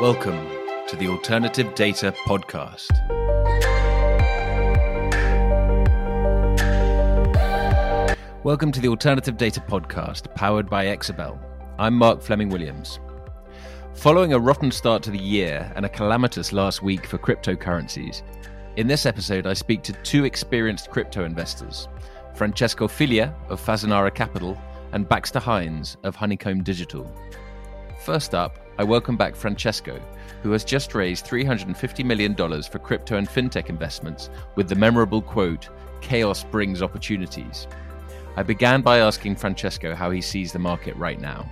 Welcome to the Alternative Data Podcast. Welcome to the Alternative Data Podcast, powered by Exabel. I'm Mark Fleming Williams. Following a rotten start to the year and a calamitous last week for cryptocurrencies, in this episode I speak to two experienced crypto investors Francesco Filia of Fasanara Capital and Baxter Hines of Honeycomb Digital. First up, I welcome back Francesco, who has just raised $350 million for crypto and fintech investments with the memorable quote, Chaos brings opportunities. I began by asking Francesco how he sees the market right now.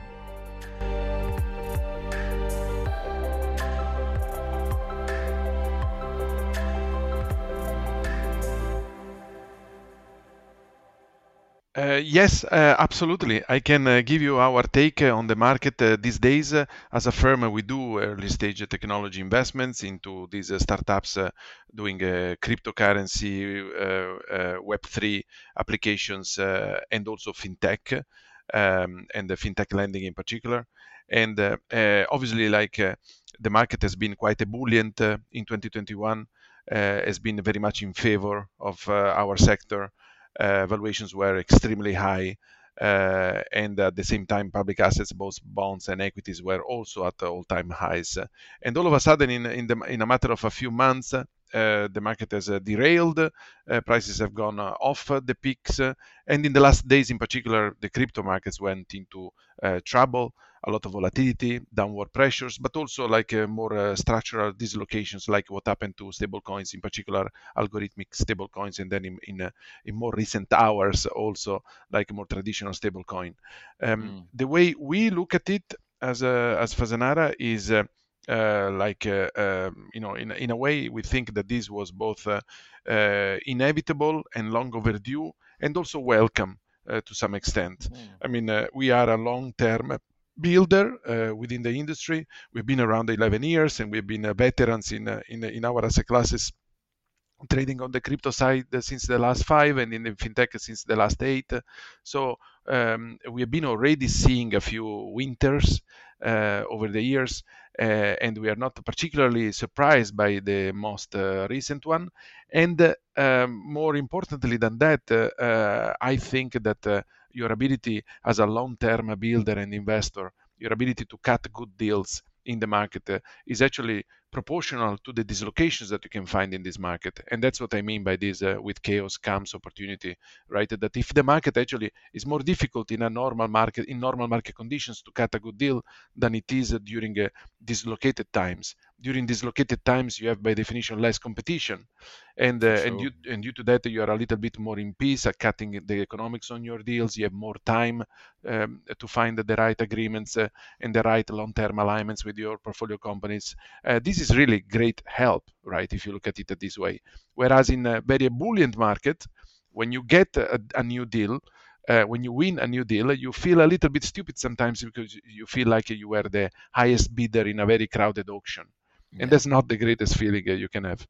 Uh, yes, uh, absolutely. I can uh, give you our take uh, on the market uh, these days. Uh, as a firm, we do early stage technology investments into these startups doing cryptocurrency, Web3 applications, and also fintech, um, and the fintech lending in particular. And obviously, like the market has been quite ebullient in 2021, has been very much in favor of our sector. Uh, valuations were extremely high. Uh, and at the same time, public assets, both bonds and equities, were also at all-time highs. And all of a sudden, in in, the, in a matter of a few months, uh, the market has uh, derailed, uh, prices have gone uh, off the peaks, and in the last days in particular, the crypto markets went into trouble a lot of volatility, downward pressures, but also like uh, more uh, structural dislocations, like what happened to stablecoins, in particular algorithmic stablecoins, and then in in, uh, in, more recent hours also like more traditional stablecoin. Um, mm. The way we look at it as a, as Fasanara is. Uh, uh, like uh, um, you know in, in a way we think that this was both inevitable and long overdue and also welcome to some extent mm. i mean we are a long term builder uh, within the industry. We've been around 11 years and we've been uh, veterans in, uh, in, in our asset classes trading on the crypto side since the last five and in the fintech since the last eight. So um, we have been already seeing a few winters over the years, uh, and we are not particularly surprised by the most uh, recent one. And um, more importantly than that, I think that your ability as a long-term builder and investor, your ability to cut good deals in the market uh, is actually proportional to the dislocations that you can find in this market. And that's what i mean by this uh, with chaos comes opportunity right? That if the market actually is more difficult in a normal market in normal market conditions to cut a good deal than it is during uh, dislocated times during dislocated times you have by definition less competition. And uh, sure. and due, and due to that you are a little bit more in peace at cutting the economics on your deals. You have more time um, to find the right agreements uh, and the right long-term alignments with your portfolio companies. Uh, this is really great help right if you look at it this way. Whereas in a very ebullient market when you get a, a new deal uh, when you win a new deal, you feel a little bit stupid sometimes because you feel like you were the highest bidder in a very crowded auction yeah. and that's not the greatest feeling you can have.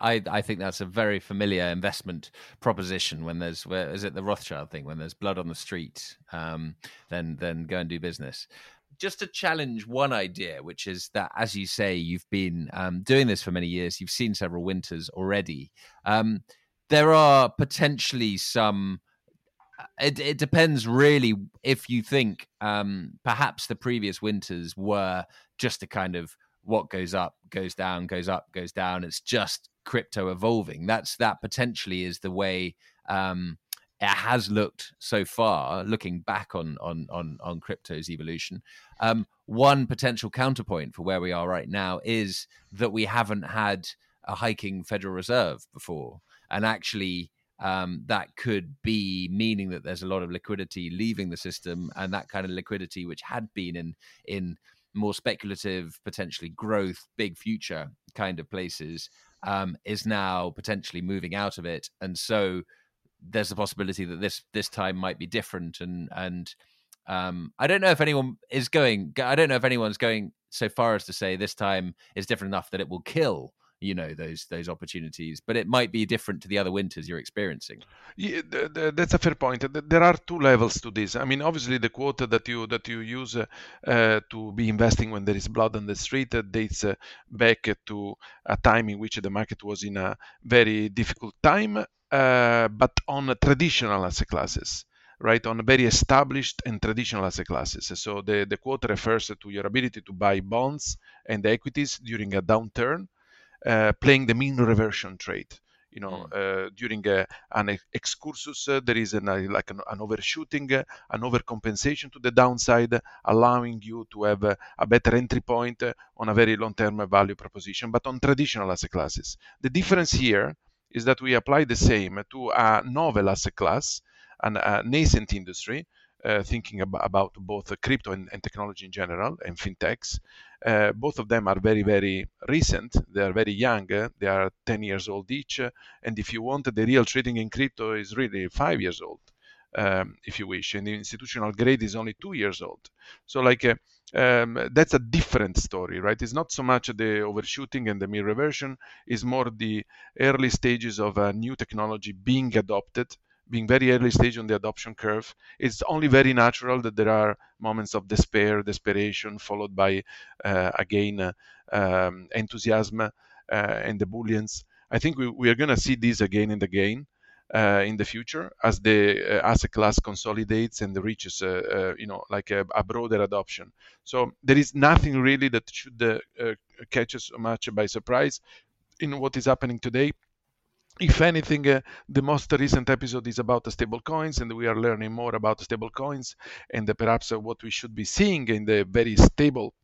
I, I think that's a very familiar investment proposition. When there's where is it the Rothschild thing? When there's blood on the street, um, then then go and do business. Just to challenge one idea, which is that, as you say, you've been um, doing this for many years. You've seen several winters already. Um, there are potentially some. It, it depends really if you think um, perhaps the previous winters were just a kind of what goes up goes down goes up goes down. It's just crypto evolving. That's that potentially is the way um, it has looked so far looking back on on on, on crypto's evolution. Um, one potential counterpoint for where we are right now is that we haven't had a hiking federal reserve before. And actually um, that could be meaning that there's a lot of liquidity leaving the system and that kind of liquidity which had been in in more speculative, potentially growth, big future kind of places, um, is now potentially moving out of it, and so there's a possibility that this this time might be different. And and um, I don't know if anyone is going. I don't know if anyone's going so far as to say this time is different enough that it will kill you know those those opportunities but it might be different to the other winters you're experiencing. Yeah, that's a fair point. There are two levels to this. I mean obviously the quote that you that you use uh, to be investing when there is blood on the street uh, dates uh, back to a time in which the market was in a very difficult time uh, but on traditional asset classes right, on very established and traditional asset classes. So the, the quote refers to your ability to buy bonds and equities during a downturn, playing the mean reversion trade. You know, mm. uh, during uh, an excursus, uh, there is an, uh, like an, an overshooting, uh, an overcompensation to the downside, allowing you to have a better entry point on a very long-term value proposition. But on traditional asset classes, the difference here is that we apply the same to a novel asset class an, a nascent industry, uh, thinking ab- about both crypto and, and, technology in general and fintechs. Uh, both of them are very, very recent. They are very young. Uh, they are 10 years old each. and if you want, the real trading in crypto is really five years old. Um, if you wish, and the institutional grade is only two years old. So, like, uh, um, that's a different story, right? It's not so much the overshooting and the mean reversion; it's more the early stages of a new technology being adopted being very early stage on the adoption curve, it's only very natural that there are moments of despair, desperation, followed by uh, again uh, um, enthusiasm uh, and the bullions. I think we, we are going to see this again and again. Uh, in the future, as the uh, asset class consolidates and reaches, uh, you know, like a, a, broader adoption. So there is nothing really that should catch us much by surprise in what is happening today if anything, uh, the most recent episode is about stable coins, and we are learning more about stable coins and uh, perhaps uh, what we should be seeing in the very stable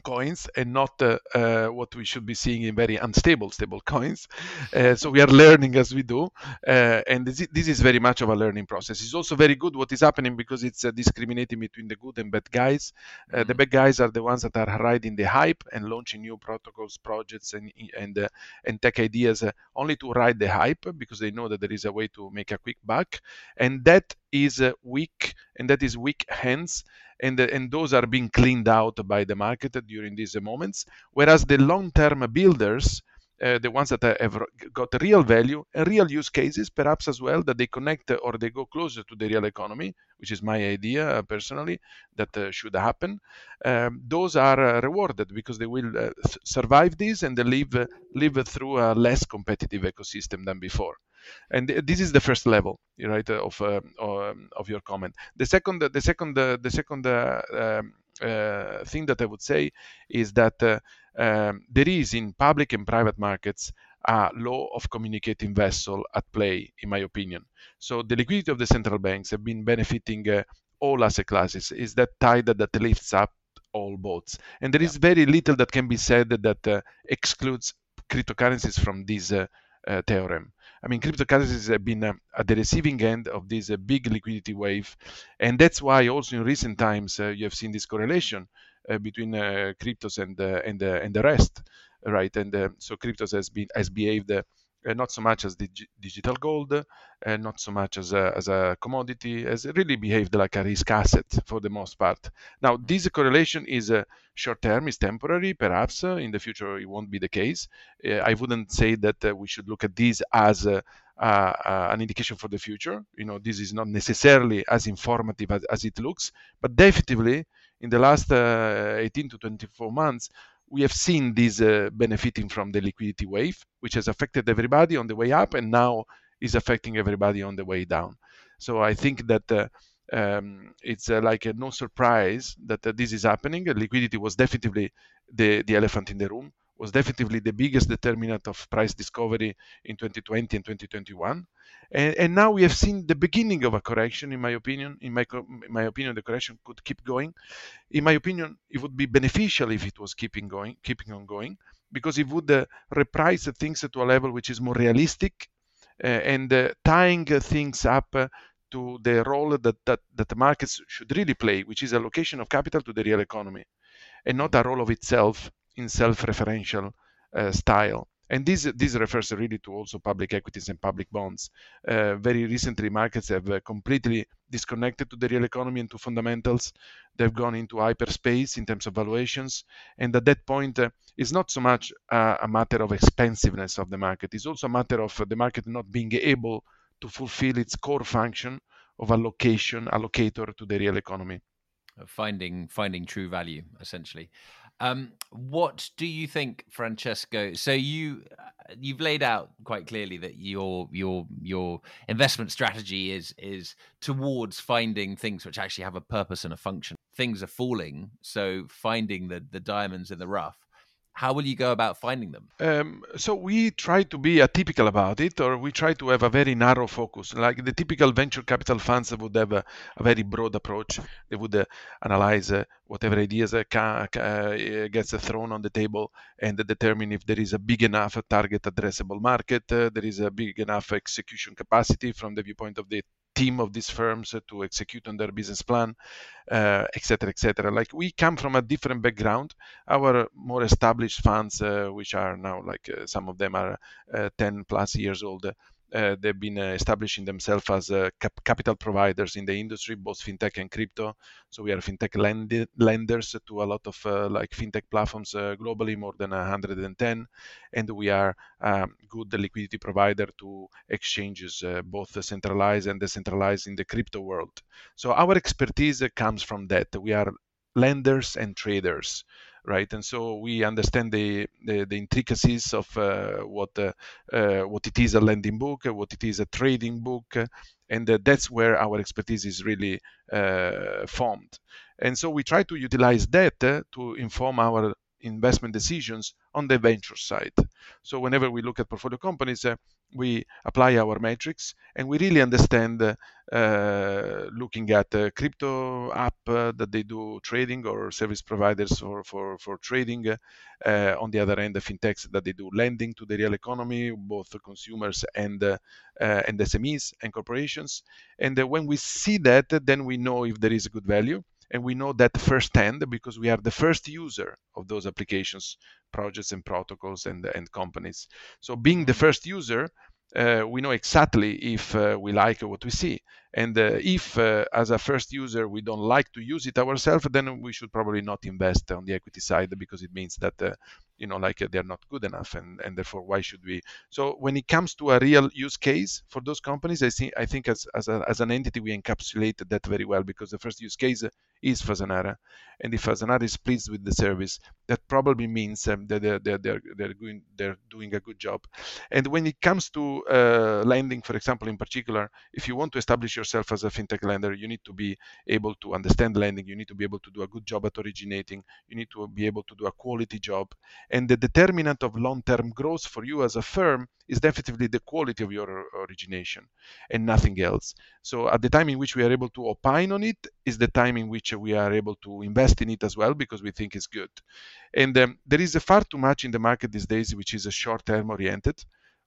coins and not uh, uh, what we should be seeing in very unstable stable coins. Uh, so we are learning as we do, uh, and this, this, is very much of a learning process. It's also very good what is happening because it's uh, discriminating between the good and bad guys. Uh, mm-hmm. The bad guys are the ones that are riding the hype and launching new protocols, projects, and and and tech ideas only to ride the hype because they know that there is a way to make a quick buck, and that is uh, weak, and that is weak hands and, uh, and those are being cleaned out by the market during these moments. Whereas the long-term builders, uh, the ones that have got real value and real use cases, perhaps as well, that they connect or they go closer to the real economy, which is my idea uh, personally that uh, should happen. Um, those are uh, rewarded because they will survive this and they live live through a less competitive ecosystem than before and this is the first level right of uh, um, of your comment the second the second the second um, thing that i would say is that um, there is in public and private markets a law of communicating vessel at play, in my opinion. So the liquidity of the central banks have been benefiting uh, all asset classes. Is that tide that lifts up all boats? And there yeah. is very little that can be said that uh, excludes cryptocurrencies from this uh, theorem. I mean, cryptocurrencies have been uh, at the receiving end of this uh, big liquidity wave, and that's why also in recent times uh, you have seen this correlation uh, between uh, cryptos and and and the rest, right? And so cryptos has been has behaved uh, not so much as dig- digital gold, uh, not so much as a, as a commodity, has really behaved like a risk asset for the most part. Now, this correlation is uh, short term, is temporary, perhaps uh, in the future it won't be the case. Uh, I wouldn't say that uh, we should look at this as an indication for the future. You know, this is not necessarily as informative as, as it looks, but definitely in the last 18 to 24 months, we have seen this uh, benefiting from the liquidity wave, which has affected everybody on the way up and now is affecting everybody on the way down. So I think that uh, um, it's uh, like no surprise that uh, this is happening. Liquidity was definitely the, the elephant in the room, was definitely the biggest determinant of price discovery in 2020 and 2021. And, and, now we have seen the beginning of a correction, in my opinion. In my, in my opinion, the correction could keep going. In my opinion, it would be beneficial if it was keeping going, keeping on going, because it would uh, reprice things to a level which is more realistic uh, and uh, tying things up uh, to the role that, that, that the markets should really play, which is allocation of capital to the real economy, and not a role of itself in self-referential uh, style. and this this refers really to also public equities and public bonds. Uh, very recently, markets have uh, completely disconnected to the real economy and to fundamentals. They've gone into hyperspace in terms of valuations, and at that point, uh, it's not so much a matter of expensiveness of the market; it's also a matter of the market not being able to fulfill its core function of allocation allocator to the real economy finding finding true value essentially um, what do you think, Francesco? So you uh, you've laid out quite clearly that your your your investment strategy is is towards finding things which actually have a purpose and a function. Things are falling, so finding the the diamonds in the rough how will you go about finding them? Um, so we try to be atypical about it, or we try to have a very narrow focus. Like the typical venture capital funds would have a, a very broad approach. They would uh, analyze uh, whatever ideas uh, uh, gets thrown on the table and determine if there is a big enough target addressable market, uh, there is a big enough execution capacity from the viewpoint of the team of these firms to execute on their business plan, etc., uh, etc. Et like we come from a different background. Our more established funds, uh, which are now like uh, some of them are 10 plus years old, uh, they've been uh, establishing themselves as uh, cap- capital providers in the industry, both fintech and crypto. So we are fintech lend- lenders to a lot of like fintech platforms globally, more than 110, and we are um, good liquidity provider to exchanges, both centralized and decentralized in the crypto world. So our expertise comes from that. We are lenders and traders right? And so we understand the the, the intricacies of uh, what uh, uh, what it is a lending book, what it is a trading book, and that's where our expertise is really formed. And so we try to utilize that to inform our investment decisions on the venture side. So whenever we look at portfolio companies, uh, we apply our metrics and we really understand uh, looking at uh, crypto app uh, that they do trading or service providers for for, for trading uh, on the other end the fintechs that they do lending to the real economy both consumers and uh, and SMEs and corporations and when we see that then we know if there is a good value and we know that firsthand because we are the first user of those applications projects and protocols and, and companies. So being the first user uh, we know exactly if uh, we like what we see and uh, if, uh, as a first user, we don't like to use it ourselves, then we should probably not invest on the equity side because it means that, uh, you know, like they're not good enough, and, and therefore why should we? So when it comes to a real use case for those companies, I think I think as as, a, as an entity we encapsulate that very well because the first use case is Fasanara, and if Fasanara is pleased with the service, that probably means um, that they're they're they're they're, going, they're doing a good job. And when it comes to uh, lending, for example, in particular, if you want to establish yourself as a fintech lender, you need to be able to understand lending. You need to be able to do a good job at originating. You need to be able to do a quality job. And the determinant of long-term growth for you as a firm is definitely the quality of your origination and nothing else. So at the time in which we are able to opine on it is the time in which we are able to invest in it as well because we think it's good. And um, there is far too much in the market these days which is a short-term oriented,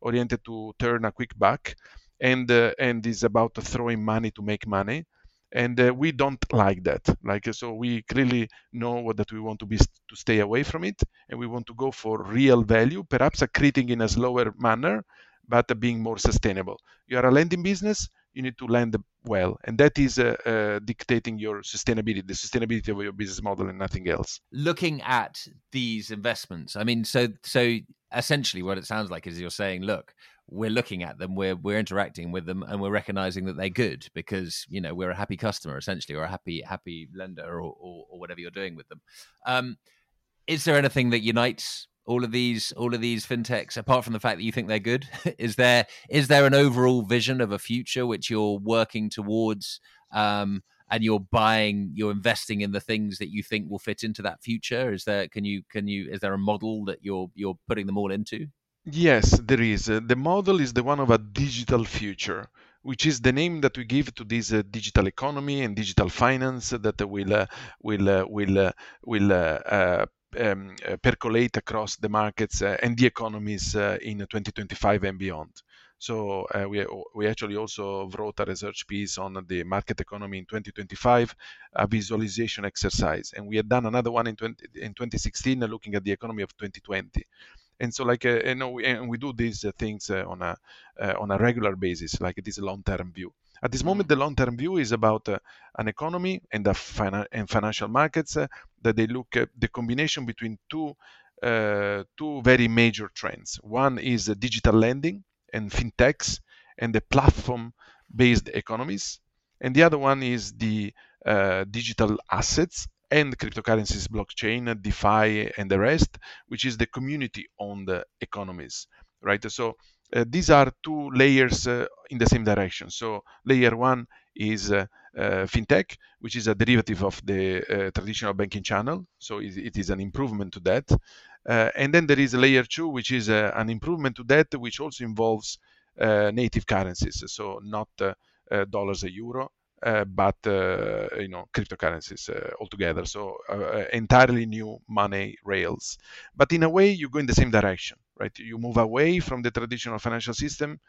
oriented to turn a quick buck and uh, and is about throwing money to make money. And uh, we don't like that. Like so we clearly know that we want to be to stay away from it and we want to go for real value perhaps accreting in a slower manner but being more sustainable. You are a lending business you need to lend well and that is uh, uh, dictating your sustainability the sustainability of your business model and nothing else. Looking at these investments i mean so so essentially what it sounds like is you're saying look we're looking at them, we're we're interacting with them, and we're recognizing that they're good because you know we're a happy customer essentially, or a happy happy lender, or or, or whatever you're doing with them. Um, is there anything that unites all of these all of these fintechs apart from the fact that you think they're good? is there is there an overall vision of a future which you're working towards? Um, and you're buying you're investing in the things that you think will fit into that future is there can you can you is there a model that you're you're putting them all into Yes, there is. Uh, The model is the one of a digital future, which is the name that we give to this uh, digital economy and digital finance that will uh, will uh, will uh, will uh, uh, um, uh, percolate across the markets uh, and the economies uh, in 2025 and beyond. So uh, we we actually also wrote a research piece on the market economy in 2025, a visualization exercise, and we had done another one in 20, in 2016 looking at the economy of 2020 and so like uh, you know we, and we do these uh, things uh, on a uh, on a regular basis like it is a long term view. At this moment the long term view is about uh, an economy and the fina- and financial markets uh, that they look at the combination between two two very major trends. One is digital lending and fintechs and the platform based economies and the other one is the digital assets and cryptocurrencies, blockchain, DeFi, and the rest, which is the community-owned economies, right? So uh, these are two layers uh, in the same direction. So layer one is uh, uh fintech, which is a derivative of the uh, traditional banking channel. So it, it is an improvement to that. Uh, and then there is layer two, which is an improvement to that, which also involves native currencies. So not dollars a euro, but uh, you know cryptocurrencies uh, altogether. So entirely new money rails. But in a way, you go in the same direction, right? You move away from the traditional financial system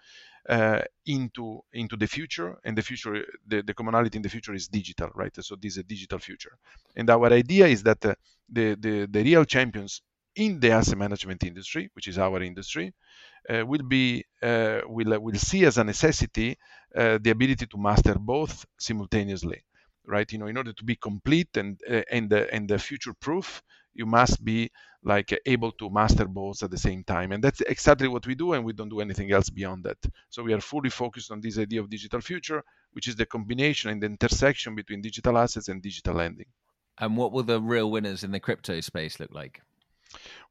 uh, into into the future and the future the, the commonality in the future is digital right so this is a digital future and our idea is that uh, the, the the real champions in the asset management industry which is our industry uh, will be will will see as a necessity Uh, the ability to master both simultaneously right? You know in order to be complete and uh, and uh, and future proof you must be like able to master both at the same time. And that's exactly what we do and we don't do anything else beyond that. So we are fully focused on this idea of digital future which is the combination and the intersection between digital assets and digital lending. And what will the real winners in the crypto space look like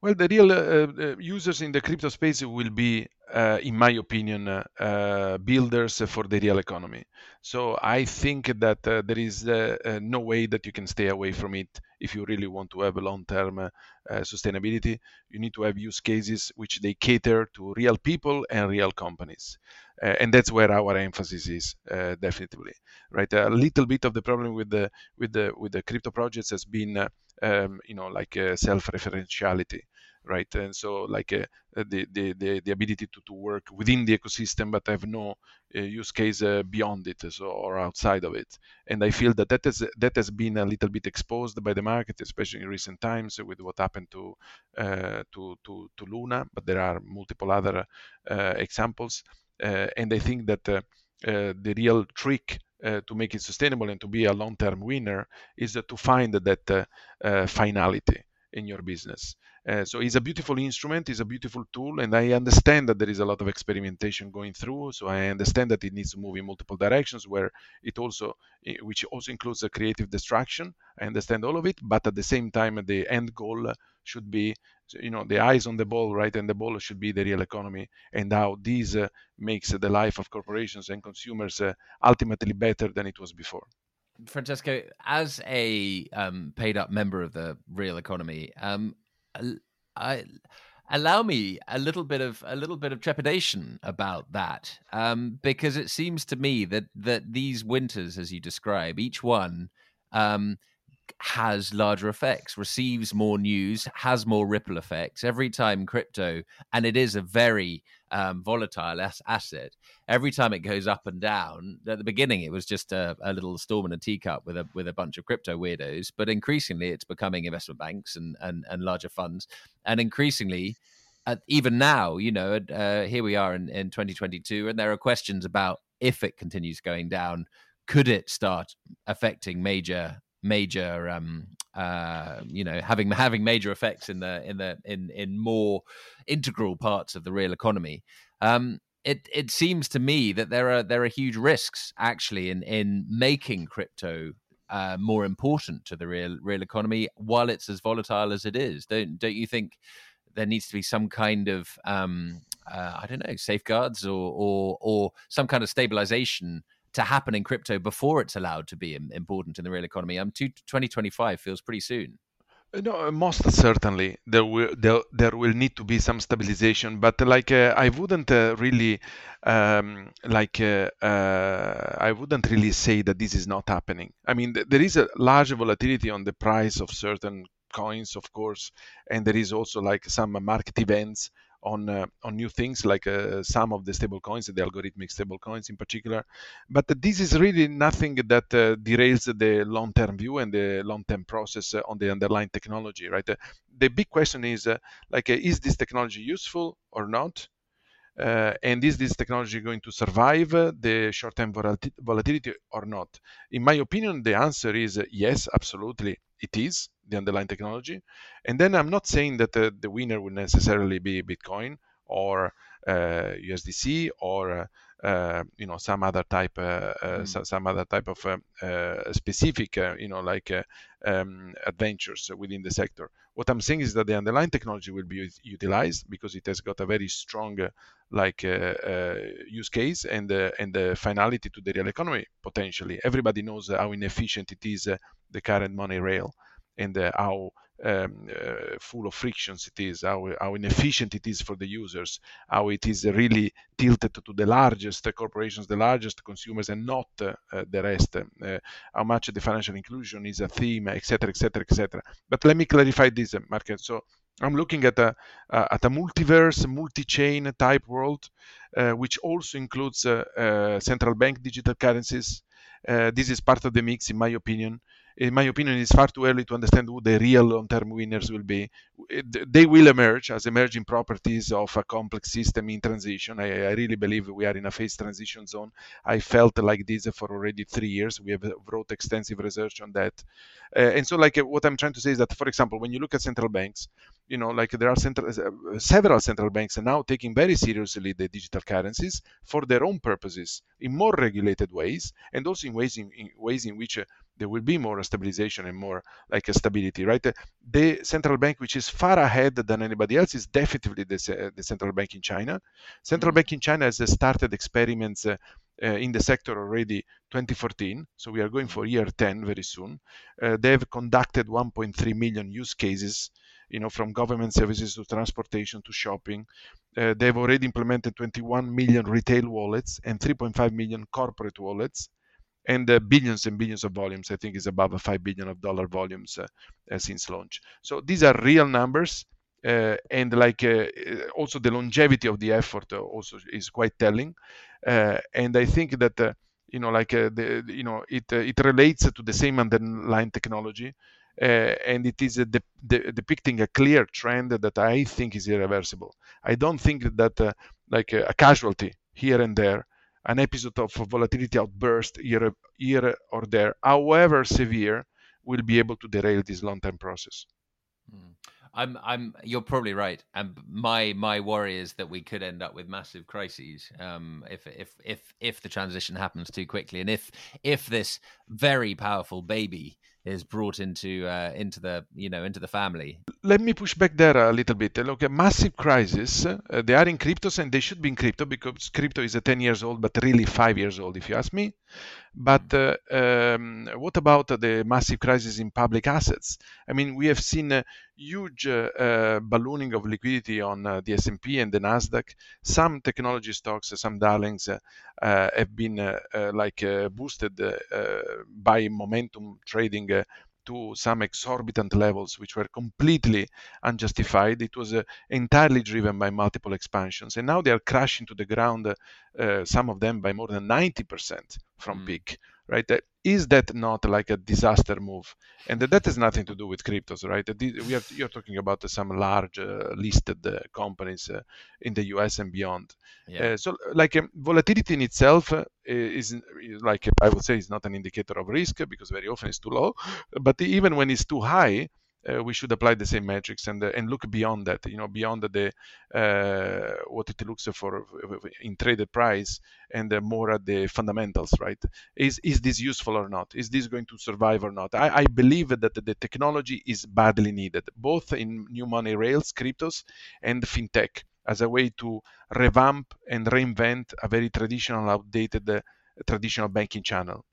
well, the real uh, uh, users in the crypto space will be, uh, in my opinion, uh, uh builders for the real economy. So I think that uh, there is no way that you can stay away from it if you really want to have a long-term sustainability. You need to have use cases which they cater to real people and real companies. and that's where our emphasis is definitely right a little bit of the problem with the with the with the crypto projects has been um, you know like uh, self-referentiality right? And so like uh, the, the, the ability to, to work within the ecosystem but have no uh, use case uh, beyond it so or outside of it. And i feel that that has that has been a little bit exposed by the market especially in recent times with what happened to uh, to, to to luna but there are multiple other uh, examples. And i think that the real trick uh, to make it sustainable and to be a long-term winner is uh, to find that uh, finality in your business. Uh, so it's a beautiful instrument, it's a beautiful tool, and I understand that there is a lot of experimentation going through. So I understand that it needs to move in multiple directions, where it also, which also includes a creative destruction. I understand all of it, but at the same time, the end goal should be you know the eyes on the ball right and the ball should be the real economy and how this uh, makes the life of corporations and consumers uh, ultimately better than it was before francesco as a um, paid up member of the real economy um, I, allow me a little bit of a little bit of trepidation about that um, because it seems to me that that these winters as you describe each one um, has larger effects, receives more news, has more ripple effects every time crypto, and it is a very um, volatile as- asset. Every time it goes up and down, at the beginning it was just a, a, little storm in a teacup with a with a bunch of crypto weirdos, but increasingly it's becoming investment banks and and, and larger funds, and increasingly. Uh, even now, you know, uh, here we are in, in 2022, and there are questions about if it continues going down, could it start affecting major major um, uh, you know having having major effects in the in the in in more integral parts of the real economy. Um, it it seems to me that there are there are huge risks actually in in making crypto uh, more important to the real real economy while it's as volatile as it is. Don't don't you think there needs to be some kind of um, uh, I don't know safeguards or or or some kind of stabilization to happen in crypto before it's allowed to be important in the real economy. Um, 2025 feels pretty soon. Uh, no, uh, most certainly there will there, there will need to be some stabilization, but like uh, I wouldn't uh, really um, like uh, uh, I wouldn't really say that this is not happening. I mean, th- there is a large volatility on the price of certain coins, of course, and there is also like some market events on uh, on new things like uh, some of the stable coins, the algorithmic stable coins in particular. But this is really nothing that uh, derails the long-term view and the long-term process uh, on the underlying technology, right? Uh, the big question is like, is this technology useful or not? Uh, and is this technology going to survive the short-term volatility or not? In my opinion, the answer is yes, absolutely, it is the underlying technology. And then I'm not saying that uh, the winner will necessarily be Bitcoin or uh, USDC or uh, you know some other type uh, mm. so, some other type of uh, specific you know like um, adventures within the sector what i'm saying is that the underlying technology will be utilized because it has got a very strong like use case and and the finality to the real economy potentially everybody knows how inefficient it is the current money rail and how um, uh, full of frictions it is, how, how inefficient it is for the users, how it is really tilted to the largest corporations, the largest consumers, and not uh, the rest, uh, how much the financial inclusion is a theme, etc., etc., etc. But let me clarify this, Market. So I'm looking at a at a multiverse, multi-chain type world, uh, which also includes uh, uh, central bank digital currencies. this is part of the mix, in my opinion in my opinion, it's far too early to understand who the real long-term winners will be. They will emerge as emerging properties of a complex system in transition. I, I really believe we are in a phase transition zone. I felt like this for already three years. We have wrote extensive research on that. Uh, and so, like, what I'm trying to say is that, for example, when you look at central banks, you know, like there are central, uh, several central banks are now taking very seriously the digital currencies for their own purposes in more regulated ways, and also in ways in, in ways in which uh, there will be more stabilization and more like a stability, right? The central bank, which is far ahead than anybody else, is definitely the, the central bank in China. Central mm-hmm. bank in China has started experiments uh, uh, in the sector already 2014 so we are going for year 10 very soon uh, they have conducted 1.3 million use cases you know from government services to transportation to shopping uh, they've already implemented 21 million retail wallets and 3.5 million corporate wallets and uh, billions and billions of volumes. I think is above a five billion of dollar volumes uh, uh since launch. So these are real numbers, uh, and like uh, also the longevity of the effort also is quite telling. and I think that you know, like the you know, it it relates to the same underlying technology. Uh, and it is de- de- depicting a clear trend that I think is irreversible. I don't think that uh, like a casualty here and there an episode of volatility outburst here, here or there, however severe, will be able to derail this long-term process. Hmm. I'm, I'm. You're probably right, and my my worry is that we could end up with massive crises um, if if if if the transition happens too quickly, and if if this very powerful baby is brought into uh, into the you know into the family. Let me push back there a little bit. Look, a massive crisis. Uh, they are in cryptos and they should be in crypto because crypto is a 10 years old, but really five years old, if you ask me. But uh, um, what about the massive crisis in public assets? I mean, we have seen a huge uh, uh, ballooning of liquidity on uh, the S&P and the Nasdaq. Some technology stocks, some darlings, have been like boosted by momentum trading to some exorbitant levels, which were completely unjustified. It was uh, entirely driven by multiple expansions. And now they are crashing to the ground, uh, some of them by more than 90% from mm. peak right? Is that not like a disaster move? And that has nothing to do with cryptos, right? We are you're talking about some large uh, listed uh, companies uh, in the US and beyond. Yeah. Uh, so, like um, volatility in itself uh, is, is like I would say is not an indicator of risk because very often it's too low. But even when it's too high, uh, we should apply the same metrics and uh, and look beyond that you know beyond the uh, what it looks for in traded price and uh, more at the fundamentals right? Is is this useful or not? Is this going to survive or not? I, I believe that the technology is badly needed both in new money rails cryptos and fintech as a way to revamp and reinvent a very traditional outdated uh, traditional banking channel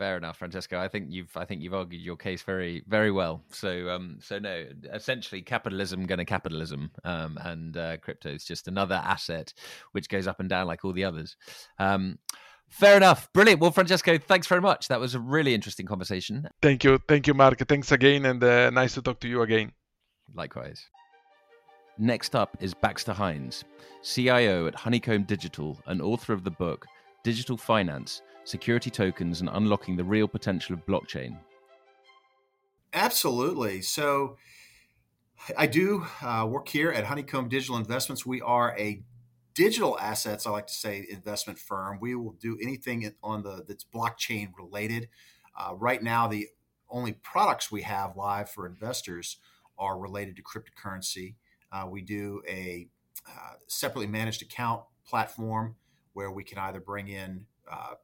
Fair enough, Francesco. I think you've I think you've argued your case very very well. So um so no, essentially capitalism gonna capitalism, um, and uh, crypto is just another asset which goes up and down like all the others. Um, Fair enough. Brilliant. Well, Francesco, thanks very much. That was a really interesting conversation. Thank you. Thank you, Mark. Thanks again, and uh, nice to talk to you again. Likewise. Next up is Baxter Hines, CIO at Honeycomb Digital and author of the book Digital Finance Security Tokens and Unlocking the Real Potential of Blockchain. Absolutely. So, I do uh, work here at Honeycomb Digital Investments. We are a digital assets, I like to say, investment firm. We will do anything on the that's blockchain related. Uh, right now, the only products we have live for investors are related to cryptocurrency. Uh, we do a uh, separately managed account platform where we can either bring in uh,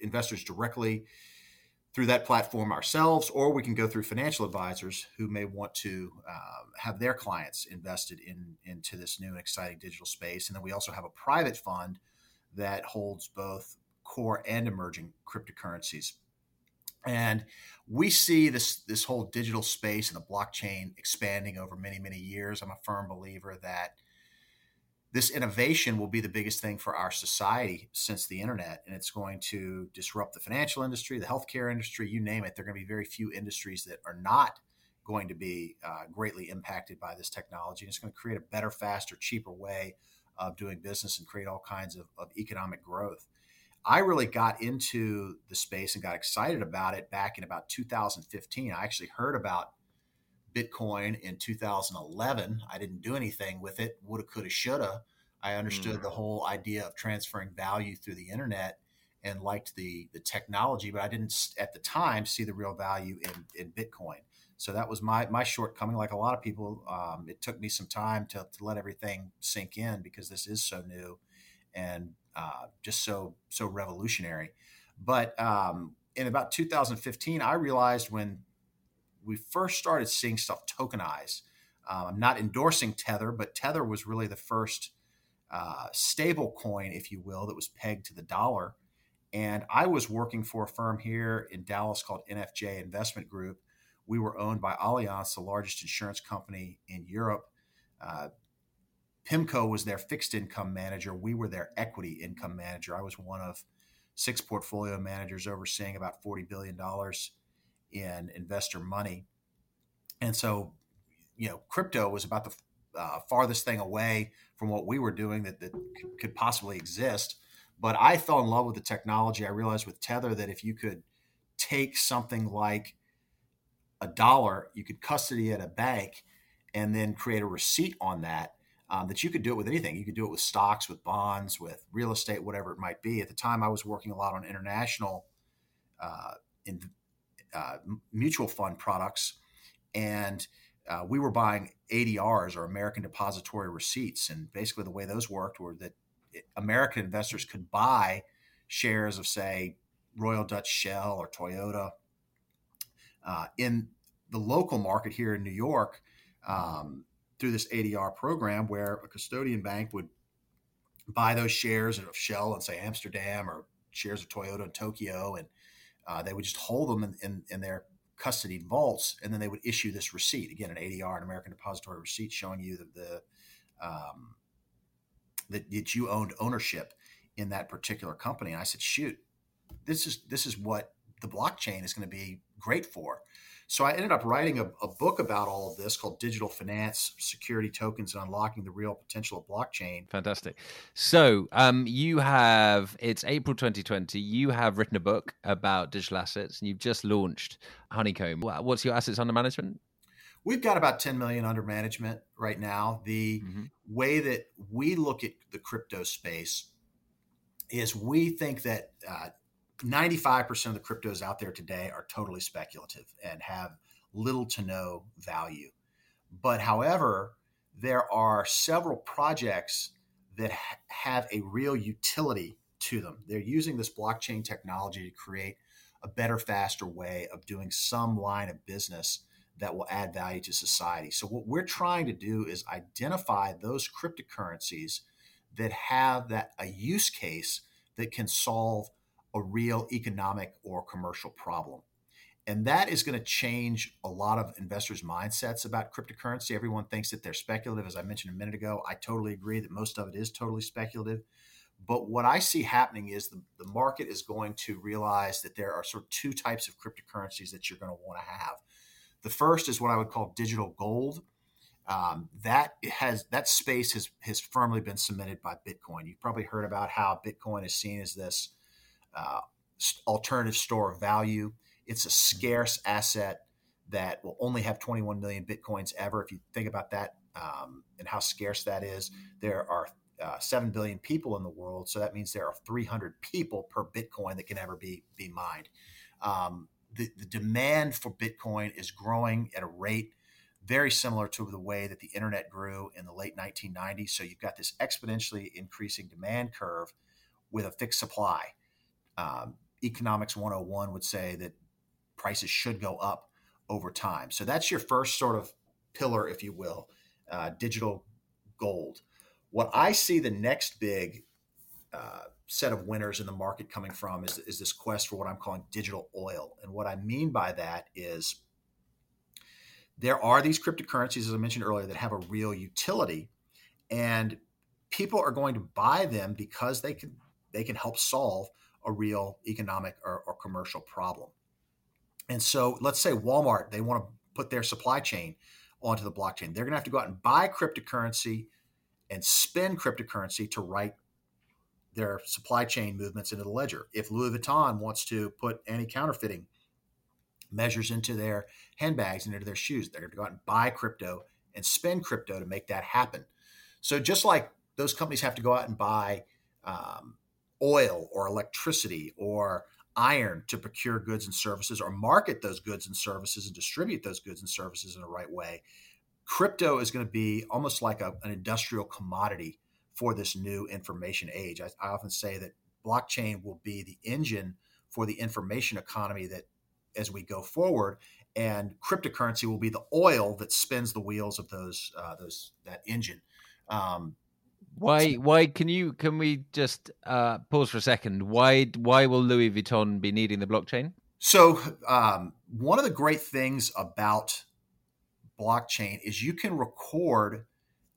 investors directly through that platform ourselves, or we can go through financial advisors who may want to uh, have their clients invested in into this new and exciting digital space. And then we also have a private fund that holds both core and emerging cryptocurrencies. And we see this this whole digital space and the blockchain expanding over many many years. I'm a firm believer that this innovation will be the biggest thing for our society since the internet and it's going to disrupt the financial industry the healthcare industry you name it. There are going to be very few industries that are not going to be uh, greatly impacted by this technology and it's going to create a better faster cheaper way of doing business and create all kinds of, of economic growth. I really got into the space and got excited about it back in about 2015 i actually heard about Bitcoin in 2011. I didn't do anything with it. Woulda, coulda, shoulda. I understood mm. the whole idea of transferring value through the internet and liked the the technology, but I didn't at the time see the real value in in Bitcoin. So that was my my shortcoming. Like a lot of people, um, it took me some time to, to let everything sink in because this is so new and uh, just so so revolutionary. But um, in about 2015, I realized when we first started seeing stuff tokenized. Uh, I'm not endorsing Tether, but Tether was really the first uh, stable coin, if you will, that was pegged to the dollar. And I was working for a firm here in Dallas called NFJ Investment Group. We were owned by Allianz, the largest insurance company in Europe. Uh, PIMCO was their fixed income manager. We were their equity income manager. I was one of six portfolio managers overseeing about $40 billion in investor money. And so, you know, crypto was about the uh, farthest thing away from what we were doing that, that could possibly exist. But I fell in love with the technology. I realized with Tether that if you could take something like a dollar, you could custody at a bank and then create a receipt on that. Um, that you could do it with anything. You could do it with stocks, with bonds, with real estate, whatever it might be. At the time, I was working a lot on international uh, in, uh, mutual fund products, and uh, we were buying ADRs or American Depository Receipts. And basically, the way those worked were that American investors could buy shares of, say, Royal Dutch Shell or Toyota uh, in the local market here in New York um, through this ADR program, where a custodian bank would buy those shares of Shell in, say, Amsterdam or shares of Toyota in Tokyo and uh, they would just hold them in, in, in, their custody vaults, and then they would issue this receipt again, an ADR, an American Depository Receipt, showing you that the um, that, that you owned ownership in that particular company. And I said, shoot, this is this is what the blockchain is going to be great for. So I ended up writing a, a, book about all of this called Digital Finance, Security Tokens, and Unlocking the Real Potential of Blockchain. Fantastic. So um, you have, it's April 2020, you have written a book about digital assets and you've just launched Honeycomb. What's your assets under management? We've got about 10 million under management right now. The mm-hmm. way that we look at the crypto space is we think that uh, 95% of the cryptos out there today are totally speculative and have little to no value. But however, there are several projects that ha- have a real utility to them. They're using this blockchain technology to create a better, faster way of doing some line of business that will add value to society. So, what we're trying to do is identify those cryptocurrencies that have that a use case that can solve a real economic or commercial problem. And that is going to change a lot of investors' mindsets about cryptocurrency. Everyone thinks that they're speculative. As I mentioned a minute ago, I totally agree that most of it is totally speculative. But what I see happening is the, the market is going to realize that there are sort of two types of cryptocurrencies that you're going to want to have. The first is what I would call digital gold. um, that has that space has has firmly been cemented by Bitcoin. You've probably heard about how Bitcoin is seen as this uh, alternative store of value. It's a scarce asset that will only have 21 million bitcoins ever. If you think about that um, and how scarce that is, there are uh, 7 billion people in the world. So that means there are 300 people per Bitcoin that can ever be, be mined. Um, the, the demand for Bitcoin is growing at a rate very similar to the way that the internet grew in the late 1990s. So you've got this exponentially increasing demand curve with a fixed supply. Um, Economics 101 would say that prices should go up over time. So that's your first sort of pillar, if you will, uh, digital gold. What I see the next big uh, set of winners in the market coming from is, is this quest for what I'm calling digital oil. And what I mean by that is there are these cryptocurrencies, as I mentioned earlier, that have a real utility, and people are going to buy them because they can they can help solve a real economic or, or commercial problem. And so, let's say Walmart they want to put their supply chain onto the blockchain. They're going to have to go out and buy cryptocurrency and spend cryptocurrency to write their supply chain movements into the ledger. If Louis Vuitton wants to put anti counterfeiting measures into their handbags and into their shoes, they're going to go out and buy crypto and spend crypto to make that happen. So just like those companies have to go out and buy um, oil or electricity or iron to procure goods and services or market those goods and services and distribute those goods and services in the right way, crypto is going to be almost like a, an industrial commodity for this new information age. I, I often say that blockchain will be the engine for the information economy that as we go forward and cryptocurrency will be the oil that spins the wheels of those uh, those that engine um, why why can you can we just uh, pause for a second why why will louis vuitton be needing the blockchain so um, one of the great things about blockchain is you can record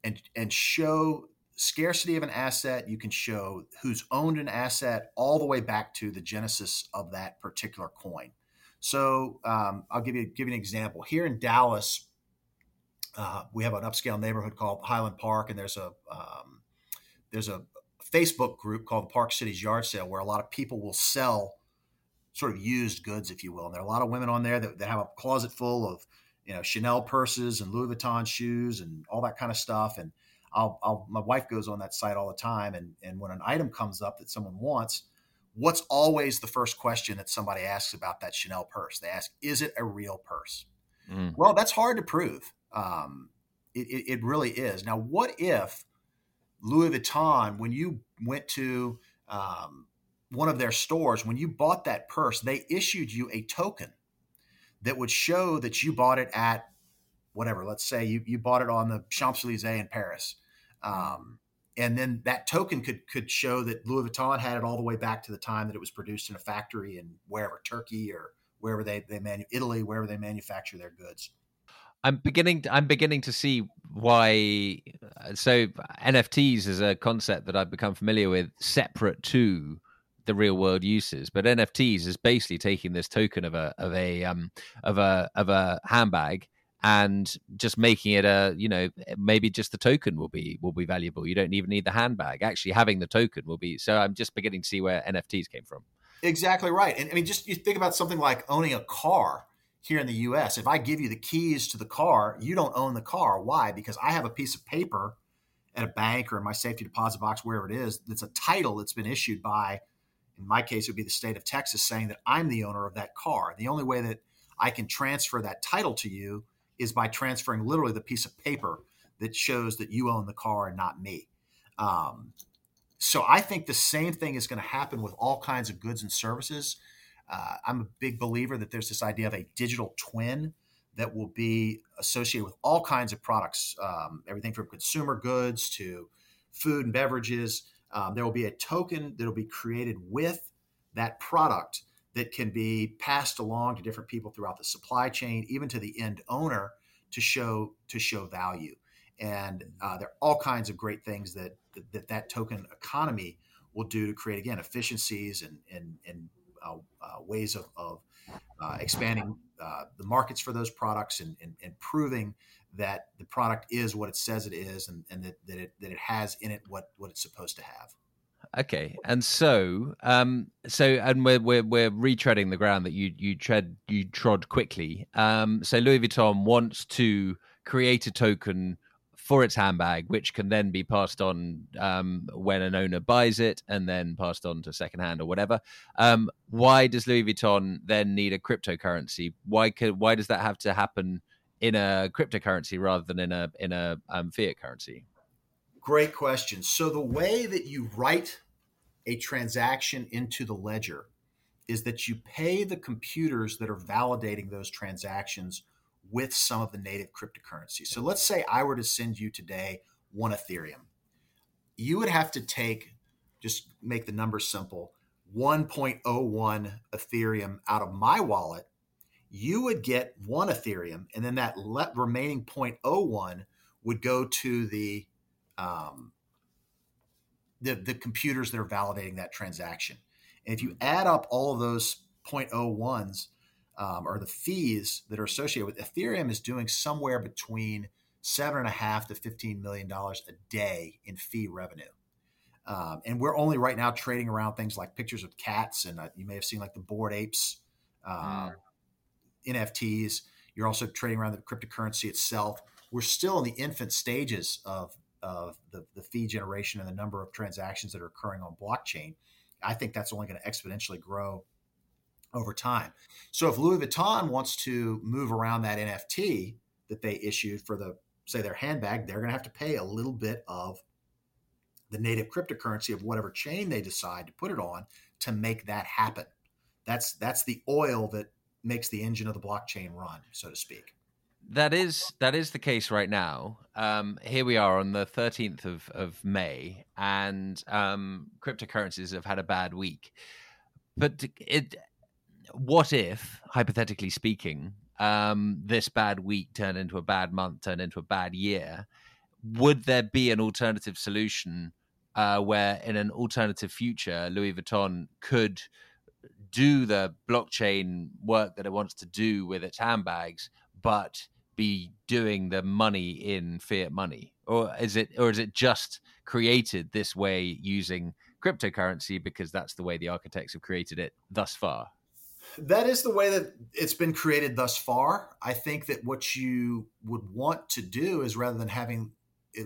and and show scarcity of an asset, you can show who's owned an asset all the way back to the genesis of that particular coin. So um, I'll give you give you an example. Here in Dallas, uh, we have an upscale neighborhood called Highland Park, and there's a um, there's a Facebook group called the Park Cities Yard Sale where a lot of people will sell sort of used goods, if you will. And there are a lot of women on there that, that have a closet full of you know Chanel purses and Louis Vuitton shoes and all that kind of stuff, and I'll, I'll, my wife goes on that site all the time, and and when an item comes up that someone wants, what's always the first question that somebody asks about that Chanel purse? They ask, "Is it a real purse?" Mm. Well, that's hard to prove. Um, it, it, it, really is. Now, what if Louis Vuitton, when you went to um, one of their stores, when you bought that purse, they issued you a token that would show that you bought it at whatever. Let's say you, you bought it on the Champs Elysees in Paris. Um, and then that token could could show that Louis Vuitton had it all the way back to the time that it was produced in a factory in wherever Turkey or wherever they they manu- Italy wherever they manufacture their goods. I'm beginning. To, I'm beginning to see why. Uh, so NFTs is a concept that I've become familiar with, separate to the real world uses. But NFTs is basically taking this token of a of a um of a of a handbag and just making it a you know maybe just the token will be will be valuable you don't even need the handbag actually having the token will be so i'm just beginning to see where nfts came from exactly right and i mean just you think about something like owning a car here in the us if i give you the keys to the car you don't own the car why because i have a piece of paper at a bank or in my safety deposit box wherever it is that's a title that's been issued by in my case it would be the state of texas saying that i'm the owner of that car the only way that i can transfer that title to you is by transferring literally the piece of paper that shows that you own the car and not me. Um, so I think the same thing is going to happen with all kinds of goods and services. Uh, I'm a big believer that there's this idea of a digital twin that will be associated with all kinds of products, um, everything from consumer goods to food and beverages. Um, there will be a token that will be created with that product that can be passed along to different people throughout the supply chain, even to the end owner, to show to show value. And uh, there are all kinds of great things that that that token economy will do to create again efficiencies and and, and ways of, of uh, expanding uh, the markets for those products and, and, and proving that the product is what it says it is and, and that, that it that it has in it what what it's supposed to have. Okay, and so, um, so, and we're we're we're retreading the ground that you you tread you trod quickly. Um, so Louis Vuitton wants to create a token for its handbag, which can then be passed on um, when an owner buys it, and then passed on to secondhand or whatever. Um, why does Louis Vuitton then need a cryptocurrency? Why could why does that have to happen in a cryptocurrency rather than in a in a um, fiat currency? Great question. So the way that you write a transaction into the ledger is that you pay the computers that are validating those transactions with some of the native cryptocurrencies. So let's say I were to send you today one Ethereum. You would have to take, just make the numbers simple, 1.01 Ethereum out of my wallet. You would get one Ethereum, and then that remaining 0.01 would go to the um, the, the computers that are validating that transaction. And if you add up all of those 0.01s um, or the fees that are associated with Ethereum is doing somewhere between seven and a half to 15 million dollars a day in fee revenue. Um, and we're only right now trading around things like pictures of cats, and uh, you may have seen like the bored apes, uh, mm. NFTs. You're also trading around the cryptocurrency itself. We're still in the infant stages of of the, the fee generation and the number of transactions that are occurring on blockchain, I think that's only going to exponentially grow over time. So if Louis Vuitton wants to move around that NFT that they issued for the say their handbag, they're going to have to pay a little bit of the native cryptocurrency of whatever chain they decide to put it on to make that happen. That's that's the oil that makes the engine of the blockchain run, so to speak that is that is the case right now. Um, here we are on the 13th of, of May, and um, cryptocurrencies have had a bad week. But it, what if, hypothetically speaking, um, this bad week turned into a bad month, turned into a bad year? Would there be an alternative solution uh, where, in an alternative future, Louis Vuitton could do the blockchain work that it wants to do with its handbags, but be doing the money in fiat money or is it or is it just created this way using cryptocurrency because that's the way the architects have created it thus far that is the way that it's been created thus far i think that what you would want to do is rather than having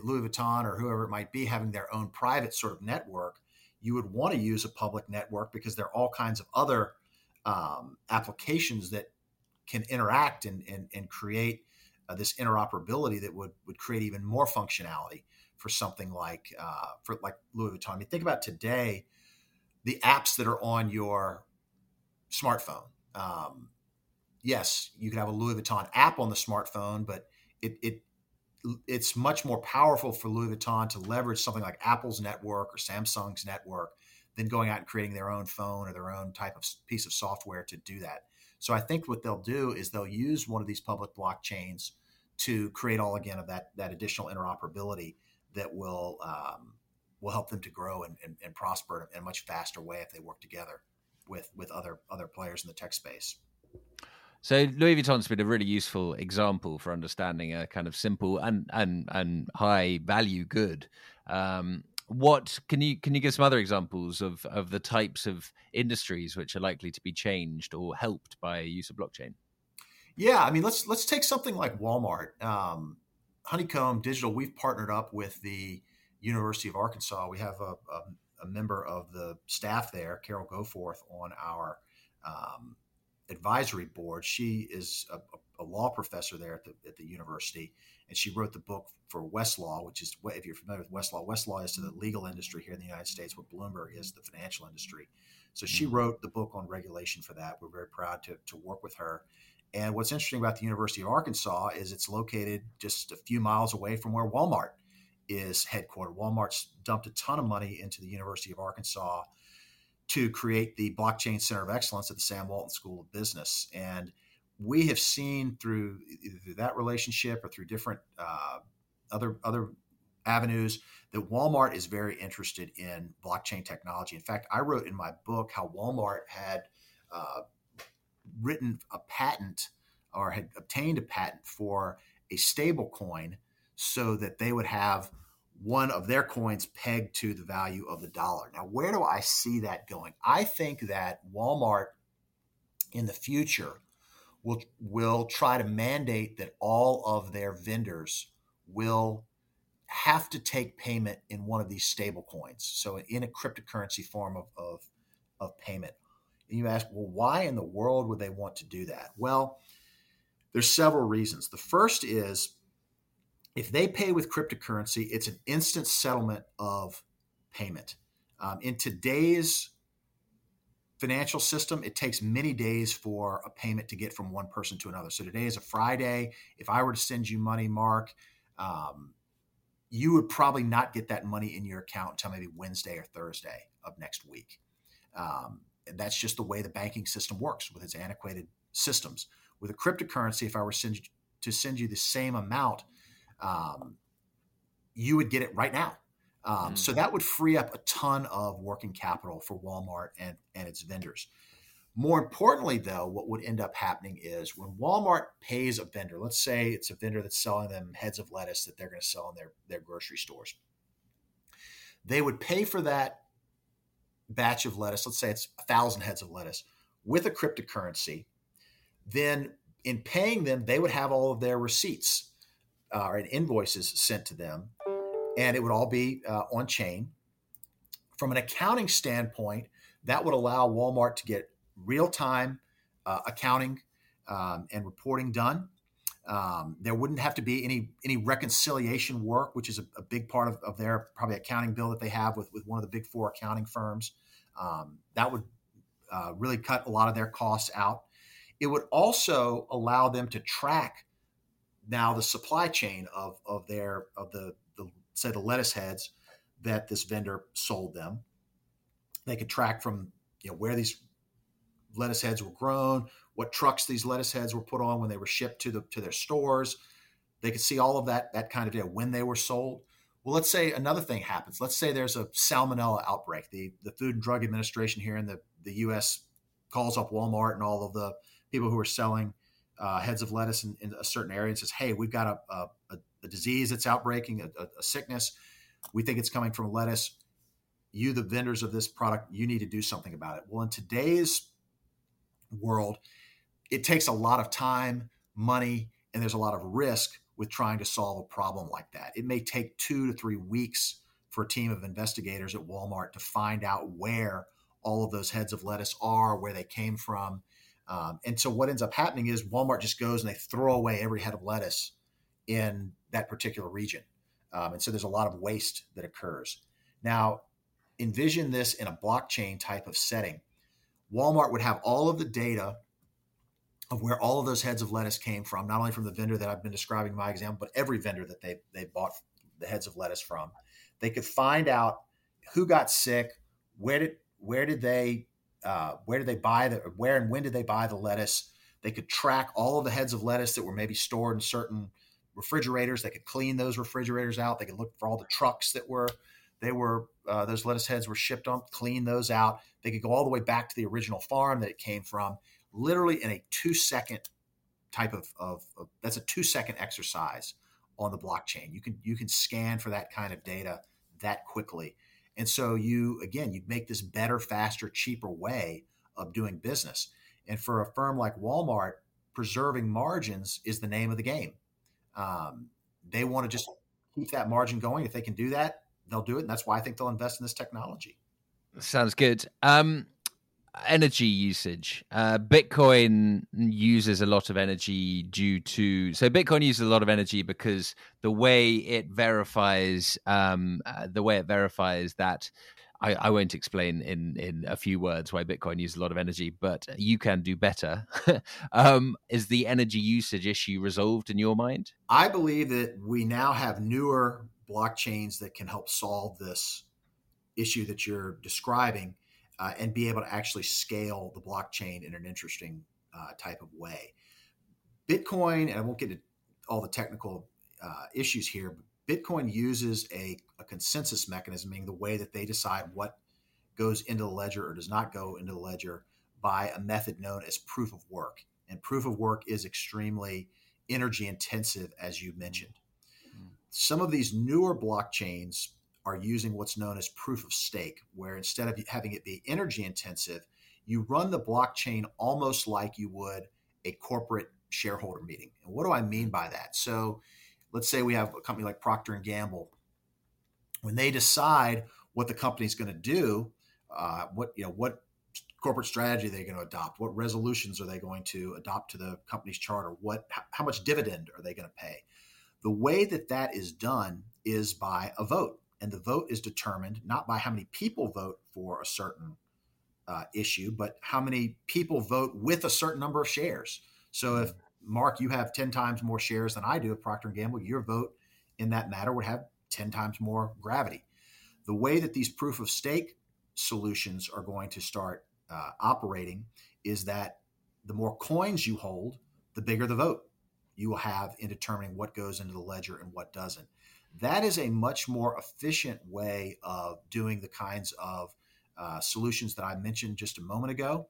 louis vuitton or whoever it might be having their own private sort of network you would want to use a public network because there are all kinds of other um, applications that can interact and, and, and create uh, this interoperability that would would create even more functionality for something like uh, for like Louis Vuitton. I mean, think about today, the apps that are on your smartphone. Um, yes, you can have a Louis Vuitton app on the smartphone, but it, it it's much more powerful for Louis Vuitton to leverage something like Apple's network or Samsung's network than going out and creating their own phone or their own type of piece of software to do that. So I think what they'll do is they'll use one of these public blockchains to create all again of that that additional interoperability that will um, will help them to grow and, and, and prosper in a much faster way if they work together with with other other players in the tech space. So Louis Vuitton's been a really useful example for understanding a kind of simple and and and high value good. Um, what can you can you give some other examples of of the types of industries which are likely to be changed or helped by use of blockchain? Yeah, I mean let's let's take something like Walmart. Um, Honeycomb Digital, we've partnered up with the University of Arkansas. We have a, a, a member of the staff there, Carol Goforth, on our um, advisory board. She is a, a, law professor there at the, at the university, and she wrote the book for Westlaw, which is if you're familiar with Westlaw, Westlaw is to the legal industry here in the United States, what Bloomberg is the financial industry. So she mm-hmm. wrote the book on regulation for that. We're very proud to, to work with her. And what's interesting about the University of Arkansas is it's located just a few miles away from where Walmart is headquartered. Walmart's dumped a ton of money into the University of Arkansas to create the Blockchain Center of Excellence at the Sam Walton School of Business. And we have seen through either that relationship or through different uh, other other avenues that Walmart is very interested in blockchain technology. In fact, I wrote in my book how Walmart had uh, written a patent or had obtained a patent for a stable coin so that they would have one of their coins pegged to the value of the dollar. Now, where do I see that going? I think that Walmart in the future will will try to mandate that all of their vendors will have to take payment in one of these stable coins, so in a cryptocurrency form of, of, of payment. And you ask, well, why in the world would they want to do that? Well, there's several reasons. The first is if they pay with cryptocurrency, it's an instant settlement of payment. Um, in today's financial system, it takes many days for a payment to get from one person to another. So today is a Friday. If I were to send you money, Mark, um, you would probably not get that money in your account until maybe Wednesday or Thursday of next week. Um, that's just the way the banking system works with its antiquated systems. With a cryptocurrency, if I were send, to send you the same amount, um, you would get it right now. Um, mm. So that would free up a ton of working capital for Walmart and, and its vendors. More importantly, though, what would end up happening is when Walmart pays a vendor, let's say it's a vendor that's selling them heads of lettuce that they're going to sell in their, their grocery stores, they would pay for that batch of lettuce, let's say it's a thousand heads of lettuce, with a cryptocurrency. Then, in paying them, they would have all of their receipts uh, and invoices sent to them and it would all be uh, on chain. From an accounting standpoint, that would allow Walmart to get real time uh, accounting um, and reporting done. Um, there wouldn't have to be any any reconciliation work, which is a, a big part of, of, their probably accounting bill that they have with, with one of the big four accounting firms. Um, that would uh, really cut a lot of their costs out. It would also allow them to track now the supply chain of, of their of the the say the lettuce heads that this vendor sold them. They could track from you know where these lettuce heads were grown, what trucks these lettuce heads were put on when they were shipped to the to their stores. They could see all of that that kind of data when they were sold. Well, let's say another thing happens. Let's say there's a salmonella outbreak. The the Food and Drug Administration here in the the U.S. calls up Walmart and all of the people who are selling uh, heads of lettuce in, in, a certain area and says, "Hey, we've got a, a, a disease that's outbreaking, a, a, sickness. We think it's coming from lettuce. You, the vendors of this product, you need to do something about it. Well, in today's world, it takes a lot of time, money, and there's a lot of risk with trying to solve a problem like that. It may take two to three weeks for a team of investigators at Walmart to find out where all of those heads of lettuce are, where they came from. Um, and so what ends up happening is Walmart just goes and they throw away every head of lettuce in that particular region. Um, and so there's a lot of waste that occurs. Now, envision this in a blockchain type of setting. Walmart would have all of the data of where all of those heads of lettuce came from, not only from the vendor that I've been describing in my example, but every vendor that they they bought the heads of lettuce from. They could find out who got sick, where did where did they uh, where did they buy the where and when did they buy the lettuce. They could track all of the heads of lettuce that were maybe stored in certain refrigerators. They could clean those refrigerators out. They could look for all the trucks that were they were uh, those lettuce heads were shipped on, clean those out. They could go all the way back to the original farm that it came from, literally in a two second type of, of, of that's a two second exercise on the blockchain. You can you can scan for that kind of data that quickly. And so you again you make this better, faster, cheaper way of doing business. And for a firm like Walmart, preserving margins is the name of the game. Um, they want to just keep that margin going. If they can do that, they'll do it. And that's why I think they'll invest in this technology. Sounds good. Um, energy usage. Uh, Bitcoin uses a lot of energy due to so Bitcoin uses a lot of energy because the way it verifies um, uh, the way it verifies that I, I, won't explain in in a few words why Bitcoin uses a lot of energy, but you can do better. um, is the energy usage issue resolved in your mind? I believe that we now have newer blockchains that can help solve this issue that you're describing uh, and be able to actually scale the blockchain in an interesting uh, type of way. Bitcoin, and I won't get into all the technical uh, issues here, but Bitcoin uses a, a consensus mechanism, meaning the way that they decide what goes into the ledger or does not go into the ledger by a method known as proof of work. And proof of work is extremely energy intensive, as you mentioned. Mm-hmm. Some of these newer blockchains are using what's known as proof of stake, where instead of having it be energy intensive, you run the blockchain almost like you would a corporate shareholder meeting. And what do I mean by that? So let's say we have a company like Procter and Gamble. When they decide what the company's going to do, uh, what you know, what corporate strategy they're going to adopt, what resolutions are they going to adopt to the company's charter, what how much dividend are they going to pay? The way that that is done is by a vote, and the vote is determined not by how many people vote for a certain uh, issue, but how many people vote with a certain number of shares. So if Mark, you have 10 times more shares than I do of Procter & Gamble, your vote in that matter would have 10 times more gravity. The way that these proof of stake solutions are going to start uh, operating is that the more coins you hold, the bigger the vote you will have in determining what goes into the ledger and what doesn't. That is a much more efficient way of doing the kinds of uh, solutions that I mentioned just a moment ago.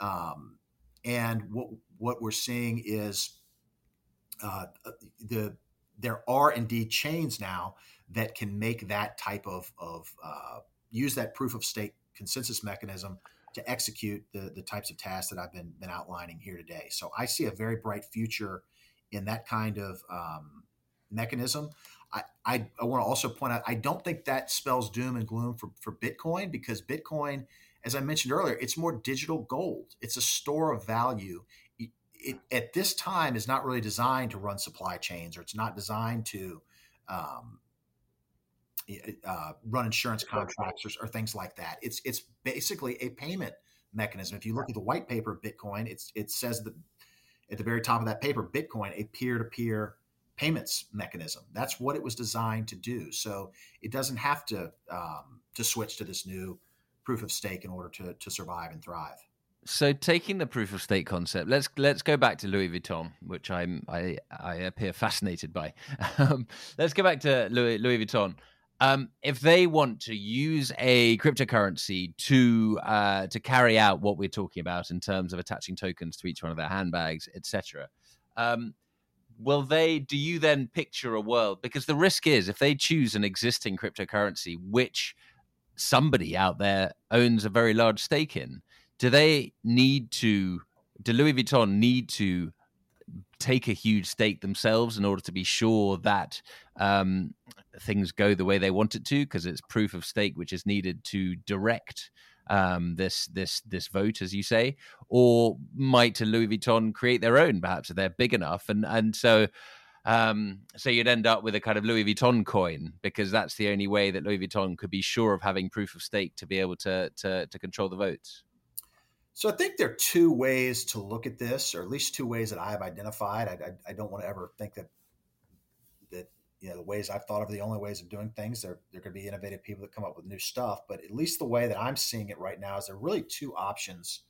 Um, and what what we're seeing is uh, the there are indeed chains now that can make that type of of uh, use that proof of stake consensus mechanism to execute the the types of tasks that I've been been outlining here today. So I see a very bright future in that kind of um, mechanism. I, I, I want to also point out I don't think that spells doom and gloom for, for Bitcoin because Bitcoin, as I mentioned earlier, it's more digital gold. It's a store of value. It, it, at this time is not really designed to run supply chains or it's not designed to um, uh, run insurance contracts or, or, things like that. It's it's basically a payment mechanism. If you look at the white paper of Bitcoin, it's it says that at the very top of that paper, Bitcoin, a peer to peer payments mechanism. That's what it was designed to do. So it doesn't have to um, to switch to this new proof of stake in order to to survive and thrive. So taking the proof of stake concept, let's let's go back to Louis Vuitton, which I'm I I appear fascinated by. Um, let's go back to Louis, Louis Vuitton. Um, if they want to use a cryptocurrency to uh, to carry out what we're talking about in terms of attaching tokens to each one of their handbags, etc., um, will they do you then picture a world because the risk is if they choose an existing cryptocurrency which somebody out there owns a very large stake in do they need to do louis vuitton need to take a huge stake themselves in order to be sure that um, things go the way they want it to? Because it's proof of stake which is needed to direct um, this this this vote, as you say, or might Louis Vuitton create their own, perhaps if they're big enough, and and so. Um, so you'd end up with a kind of Louis Vuitton coin because that's the only way that Louis Vuitton could be sure of having proof of stake to be able to to, to control the votes. So I think there are two ways to look at this, or at least two ways that I have identified. I, I, I don't want to ever think that you know the ways I've thought of the only ways of doing things. There there could be innovative people that come up with new stuff, but at least the way that I'm seeing it right now is there are really two options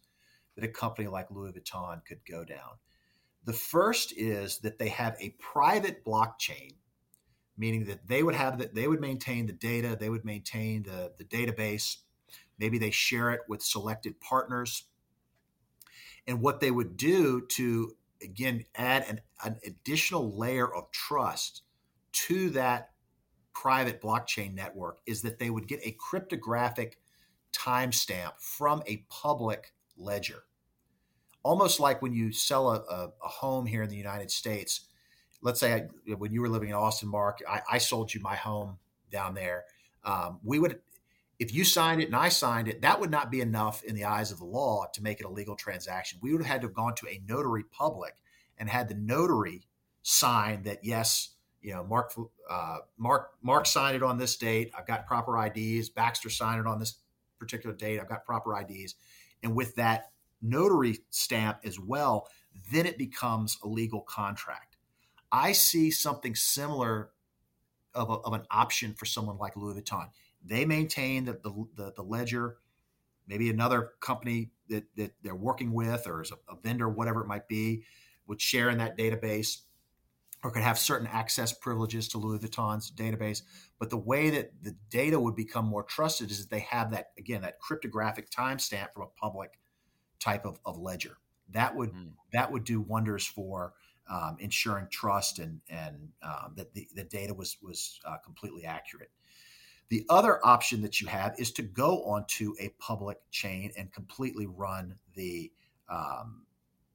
that a company like Louis Vuitton could go down. The first is that they have a private blockchain, meaning that they would have that they would maintain the data, they would maintain the, the database. Maybe they share it with selected partners. And what they would do to again add an, an additional layer of trust to that private blockchain network is that they would get a cryptographic timestamp from a public ledger. Almost like when you sell a, a, a, home here in the United States. Let's say I, when you were living in Austin, Mark, I, I sold you my home down there. Um, we would, if you signed it and I signed it, that would not be enough in the eyes of the law to make it a legal transaction. We would have had to have gone to a notary public and had the notary sign that, yes, you know, Mark, uh, Mark, Mark signed it on this date. I've got proper IDs. Baxter signed it on this particular date. I've got proper IDs. And with that notary stamp as well, then it becomes a legal contract. I see something similar of, a, of an option for someone like Louis Vuitton. They maintain the, the, the, the ledger, maybe another company that, that they're working with or as a, a vendor, whatever it might be, would share in that database or could have certain access privileges to Louis Vuitton's database. But the way that the data would become more trusted is that they have that, again, that cryptographic timestamp from a public type of, of ledger. That would mm. that would do wonders for um, ensuring trust and and um, that the, the data was was uh, completely accurate. The other option that you have is to go onto a public chain and completely run the um,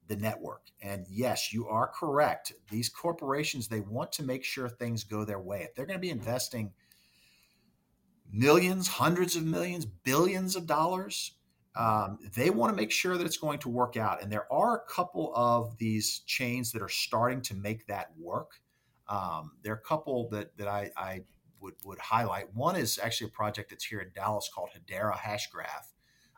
the network. And yes, you are correct. These corporations they want to make sure things go their way. If they're going to be investing millions, hundreds of millions, billions of dollars, um, they want to make sure that it's going to work out. And there are a couple of these chains that are starting to make that work. Um, there are a couple that that I, I would would highlight. One is actually a project that's here in Dallas called Hedera Hashgraph.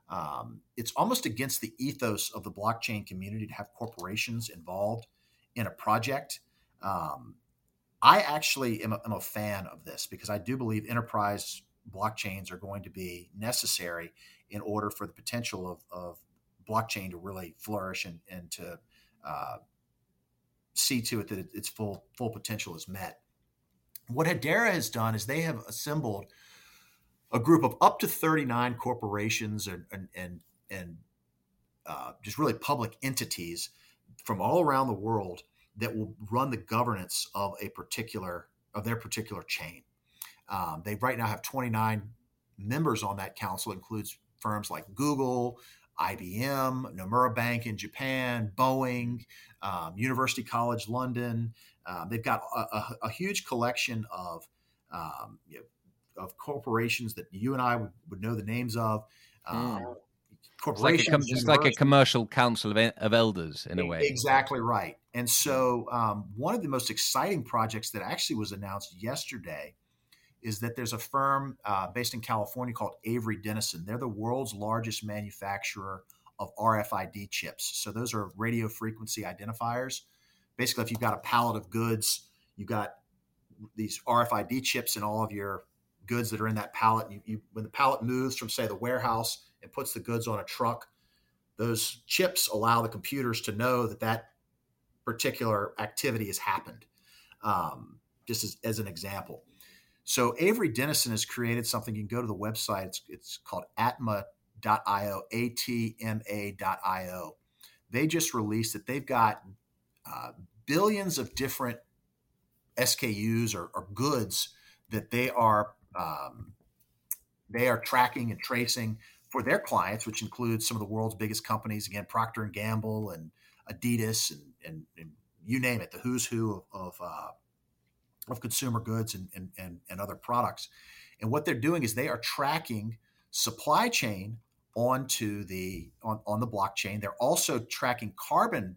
Um, it's almost against the ethos of the blockchain community to have corporations involved in a project. Um, I actually am a, am a fan of this because I do believe enterprise blockchains are going to be necessary in order for the potential of, of blockchain to really flourish and, and to uh, see to it that its full full potential is met. What Hedera has done is they have assembled a group of up to 39 corporations and and and, and uh, just really public entities from all around the world that will run the governance of a particular of their particular chain. Um, they right now have 29 members on that council. Includes firms like Google, IBM, Nomura Bank in Japan, Boeing, um, University College London. Um, they've got a, a, a, huge collection of um, you know, of corporations that you and I would, would know the names of. Mm. Corporations, it's like, a, like a commercial council of, of elders in a way. Exactly right. And so, um, one of the most exciting projects that actually was announced yesterday is that there's a firm uh, based in California called Avery Dennison. They're the world's largest manufacturer of RFID chips. So those are radio frequency identifiers. Basically, if you've got a pallet of goods, you've got these RFID chips in all of your goods that are in that pallet. You, you, when the pallet moves from, say, the warehouse and puts the goods on a truck, those chips allow the computers to know that that particular activity has happened. Um, just as, as an example. So Avery Dennison has created something. You can go to the website. It's, it's called atma.io, A-T-M-A.io. They just released that they've got uh, billions of different SKUs or, or, goods that they are um, they are tracking and tracing for their clients, which includes some of the world's biggest companies. Again, Procter and Gamble and Adidas and, and, and you name it, the who's who of, of uh, of consumer goods and, and, and, and other products. And what they're doing is they are tracking supply chain onto the on, on the blockchain. They're also tracking carbon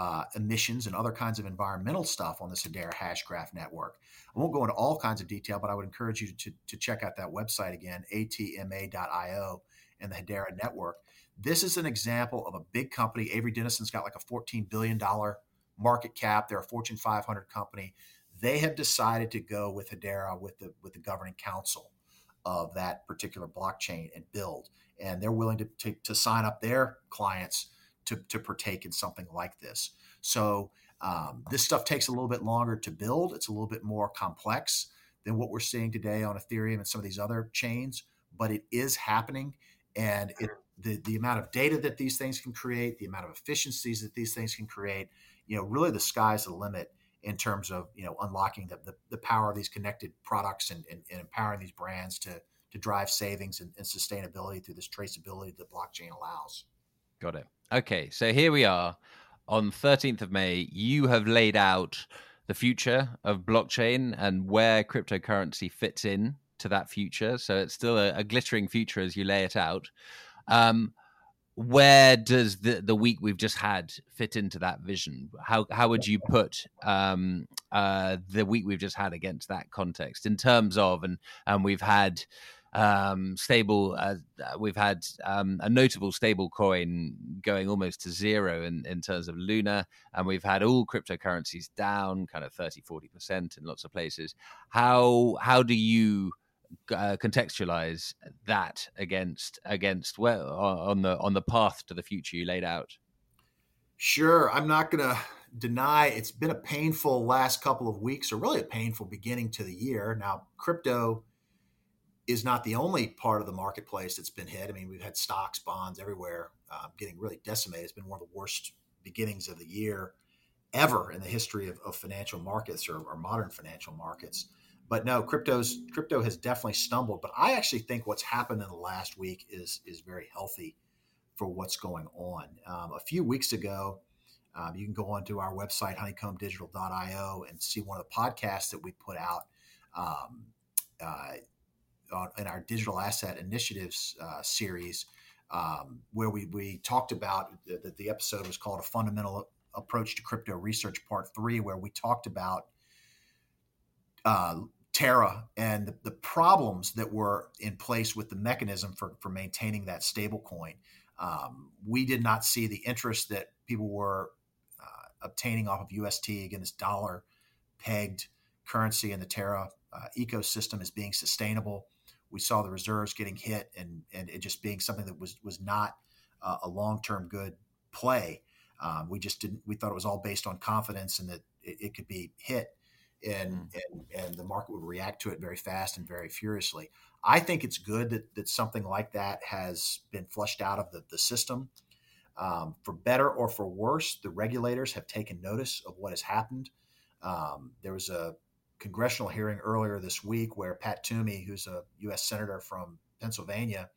uh, emissions and other kinds of environmental stuff on the Hedera Hashgraph network. I won't go into all kinds of detail, but I would encourage you to, to check out that website again, atma.io and the Hedera network. This is an example of a big company. Avery Dennison's got like a $14 billion market cap. They're a Fortune 500 company they have decided to go with Hedera with the with the governing council of that particular blockchain and build, and they're willing to to, to sign up their clients to to partake in something like this. So um, this stuff takes a little bit longer to build. It's a little bit more complex than what we're seeing today on Ethereum and some of these other chains, but it is happening, and it, the the amount of data that these things can create, the amount of efficiencies that these things can create, you know, really the sky's the limit in terms of you know unlocking the, the, the power of these connected products and, and, and, empowering these brands to to drive savings and, and sustainability through this traceability that blockchain allows. Got it. Okay, so here we are on 13th of May. You have laid out the future of blockchain and where cryptocurrency fits in to that future. So it's still a, a glittering future as you lay it out. Um, where does the the week we've just had fit into that vision? How how would you put um, uh, the week we've just had against that context in terms of and and we've had um, stable uh, we've had um, a notable stable coin going almost to zero in, in terms of luna and we've had all cryptocurrencies down kind of 30 40% in lots of places. How how do you uh, contextualize that against against well on the on the path to the future you laid out? Sure i'm not going to deny it's been a painful last couple of weeks or really a painful beginning to the year. Now crypto is not the only part of the marketplace that's been hit i mean we've had stocks bonds everywhere uh, getting really decimated it's been one of the worst beginnings of the year ever in the history of, of financial markets or, or, modern financial markets. But no, crypto's crypto has definitely stumbled. But I actually think what's happened in the last week is is very healthy for what's going on. Um, a few weeks ago, um, you can go onto our website honeycombdigital.io and see one of the podcasts that we put out um, uh, in our digital asset initiatives uh, series, um, where we we talked about that the episode was called a fundamental approach to crypto research part three, where we talked about uh, Terra and the, the, problems that were in place with the mechanism for, for maintaining that stable coin. Um, we did not see the interest that people were uh, obtaining off of UST, again, this dollar pegged currency in the Terra uh, ecosystem as being sustainable. We saw the reserves getting hit and, and it just being something that was, was not uh, a long term good play. Um, we just didn't. We thought it was all based on confidence and that it, it could be hit, and, mm. and and the market would react to it very fast and very furiously. I think it's good that that something like that has been flushed out of the, the system. Um, for better or for worse, the regulators have taken notice of what has happened. Um, there was a congressional hearing earlier this week where Pat Toomey, who's a U.S. senator from Pennsylvania,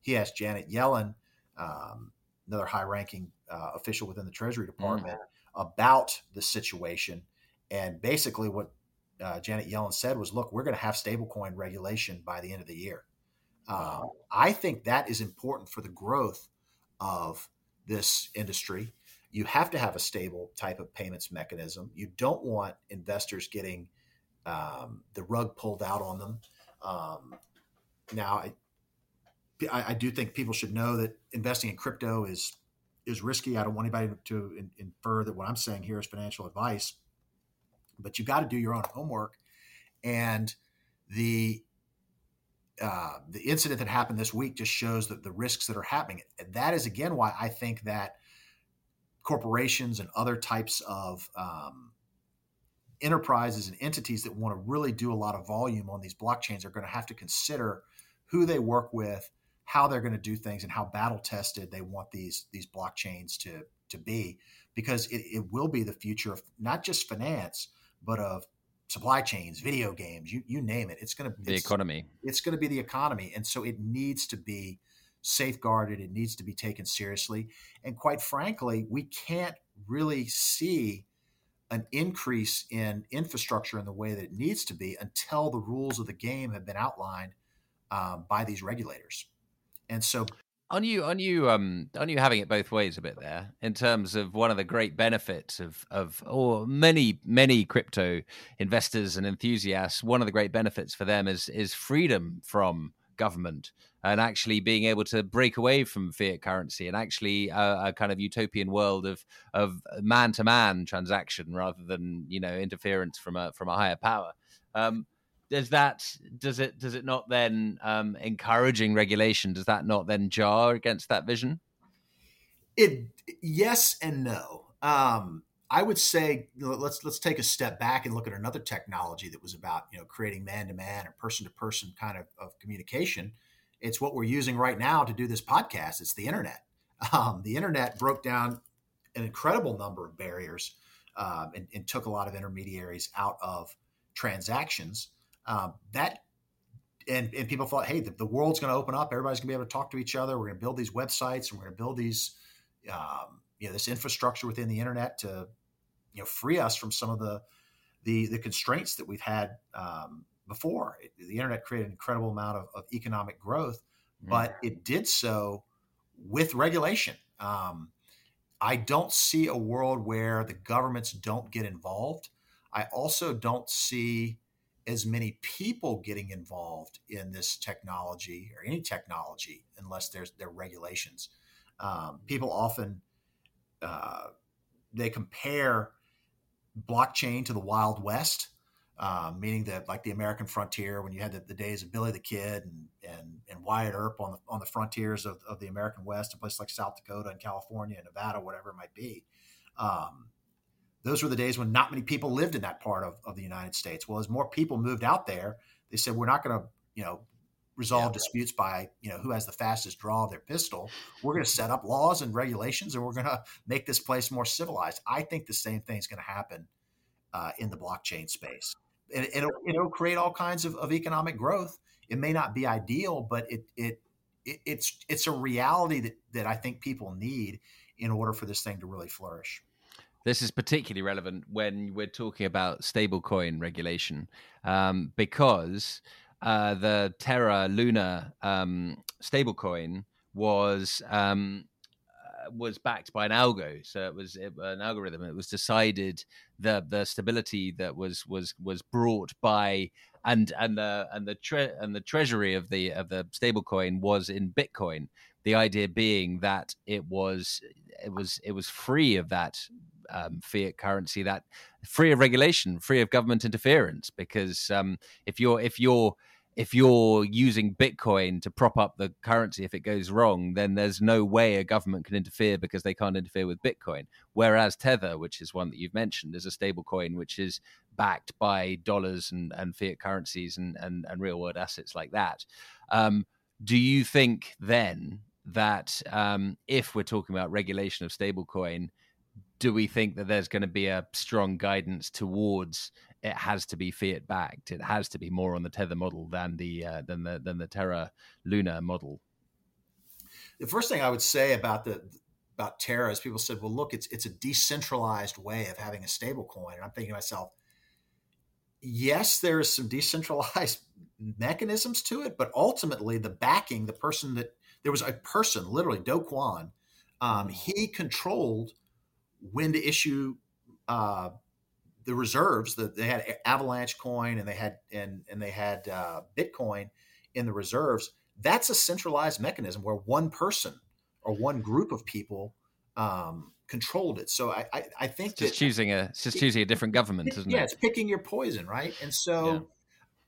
he asked Janet Yellen, um, another high-ranking uh, official within the Treasury Department, mm-hmm. about the situation. And basically, what uh, Janet Yellen said was, "Look, we're going to have stablecoin regulation by the end of the year." Um, I think that is important for the growth of this industry. You have to have a stable type of payments mechanism. You don't want investors getting um, the rug pulled out on them. Um, now, I, I, I, do think people should know that investing in crypto is is risky. I don't want anybody to in, infer that what I'm saying here is financial advice, but you got to do your own homework. And the uh, the incident that happened this week just shows that the risks that are happening. And that is again why I think that corporations and other types of um, enterprises and entities that want to really do a lot of volume on these blockchains are going to have to consider who they work with, how they're going to do things and how battle tested they want these these blockchains to to be. Because it, it will be the future of not just finance but of supply chains video games you, you name it. It's going to the economy. it's going to be the economy and so it needs to be safeguarded it needs to be taken seriously. And quite frankly we can't really see an increase in infrastructure in the way that it needs to be until the rules of the game have been outlined um, by these regulators. And so on you on you um on you having it both ways a bit there in terms of one of the great benefits of of or many many crypto investors and enthusiasts one of the great benefits for them is is freedom from government and actually being able to break away from fiat currency and actually a, a kind of utopian world of of man to man transaction rather than you know interference from a from a higher power um, does that does it does it not then um, encouraging regulation? Does that not then jar against that vision? It yes and no. Um, I would say let's let's take a step back and look at another technology that was about you know creating man to man or person to person kind of, of communication. It's what we're using right now to do this podcast. It's the internet. Um, the internet broke down an incredible number of barriers um, and, and, took a lot of intermediaries out of transactions. Um, that and, and people thought, hey, the, the world's going to open up. Everybody's going to be able to talk to each other. We're going to build these websites and we're going to build these, um, you know, this infrastructure within the internet to, you know, free us from some of the the, the constraints that we've had um, before. It, the internet created an incredible amount of, of economic growth, mm-hmm. but it did so with regulation. Um, I don't see a world where the governments don't get involved. I also don't see as many people getting involved in this technology or any technology unless there's there regulations. Um, people often uh, they compare blockchain to the Wild West, uh, meaning that like the American frontier when you had the, the, days of Billy the Kid and and, and Wyatt Earp on the on the frontiers of, of the American West, a place like South Dakota and California and Nevada, whatever it might be. Um, those were the days when not many people lived in that part of, of the United States. Well, as more people moved out there, they said, we're not going to, you know, resolve Yeah. disputes by you know who has the fastest draw of their pistol. We're going to set up laws and regulations, and we're going to make this place more civilized. I think the same thing is going to happen uh, in the blockchain space. And it'll, it'll create all kinds of, of economic growth. It may not be ideal, but it, it it it's it's a reality that that I think people need in order for this thing to really flourish. This is particularly relevant when we're talking about stablecoin regulation, um, because uh, the Terra Luna um, stablecoin was um, uh, was backed by an algo, so it was an algorithm. It was decided the the stability that was was was brought by and and the and the tre- and the treasury of the of the stablecoin was in Bitcoin. The idea being that it was it was it was free of that um, fiat currency, that free of regulation, free of government interference. Because um, if you're if you're if you're using Bitcoin to prop up the currency, if it goes wrong, then there's no way a government can interfere because they can't interfere with Bitcoin. Whereas Tether, which is one that you've mentioned, is a stable coin which is backed by dollars and, and fiat currencies and, and, and real world assets like that. Um, do you think then that um, if we're talking about regulation of stablecoin, do we think that there's going to be a strong guidance towards it has to be fiat backed? It has to be more on the tether model than the uh, than the than the Terra Luna model. The first thing I would say about the about Terra is people said, "Well, look, it's it's a decentralized way of having a stable coin," and I'm thinking to myself, yes, there is some decentralized mechanisms to it, but ultimately the backing, the person that there was a person, literally Do Kwon, um, he controlled when to issue uh, the reserves. That they had Avalanche coin and they had and and they had uh, Bitcoin in the reserves. That's a centralized mechanism where one person or one group of people um, controlled it. So I I, I think it's just that, choosing a just choosing a different government, isn't yeah, it? Yeah it's picking your poison, right? And so Yeah.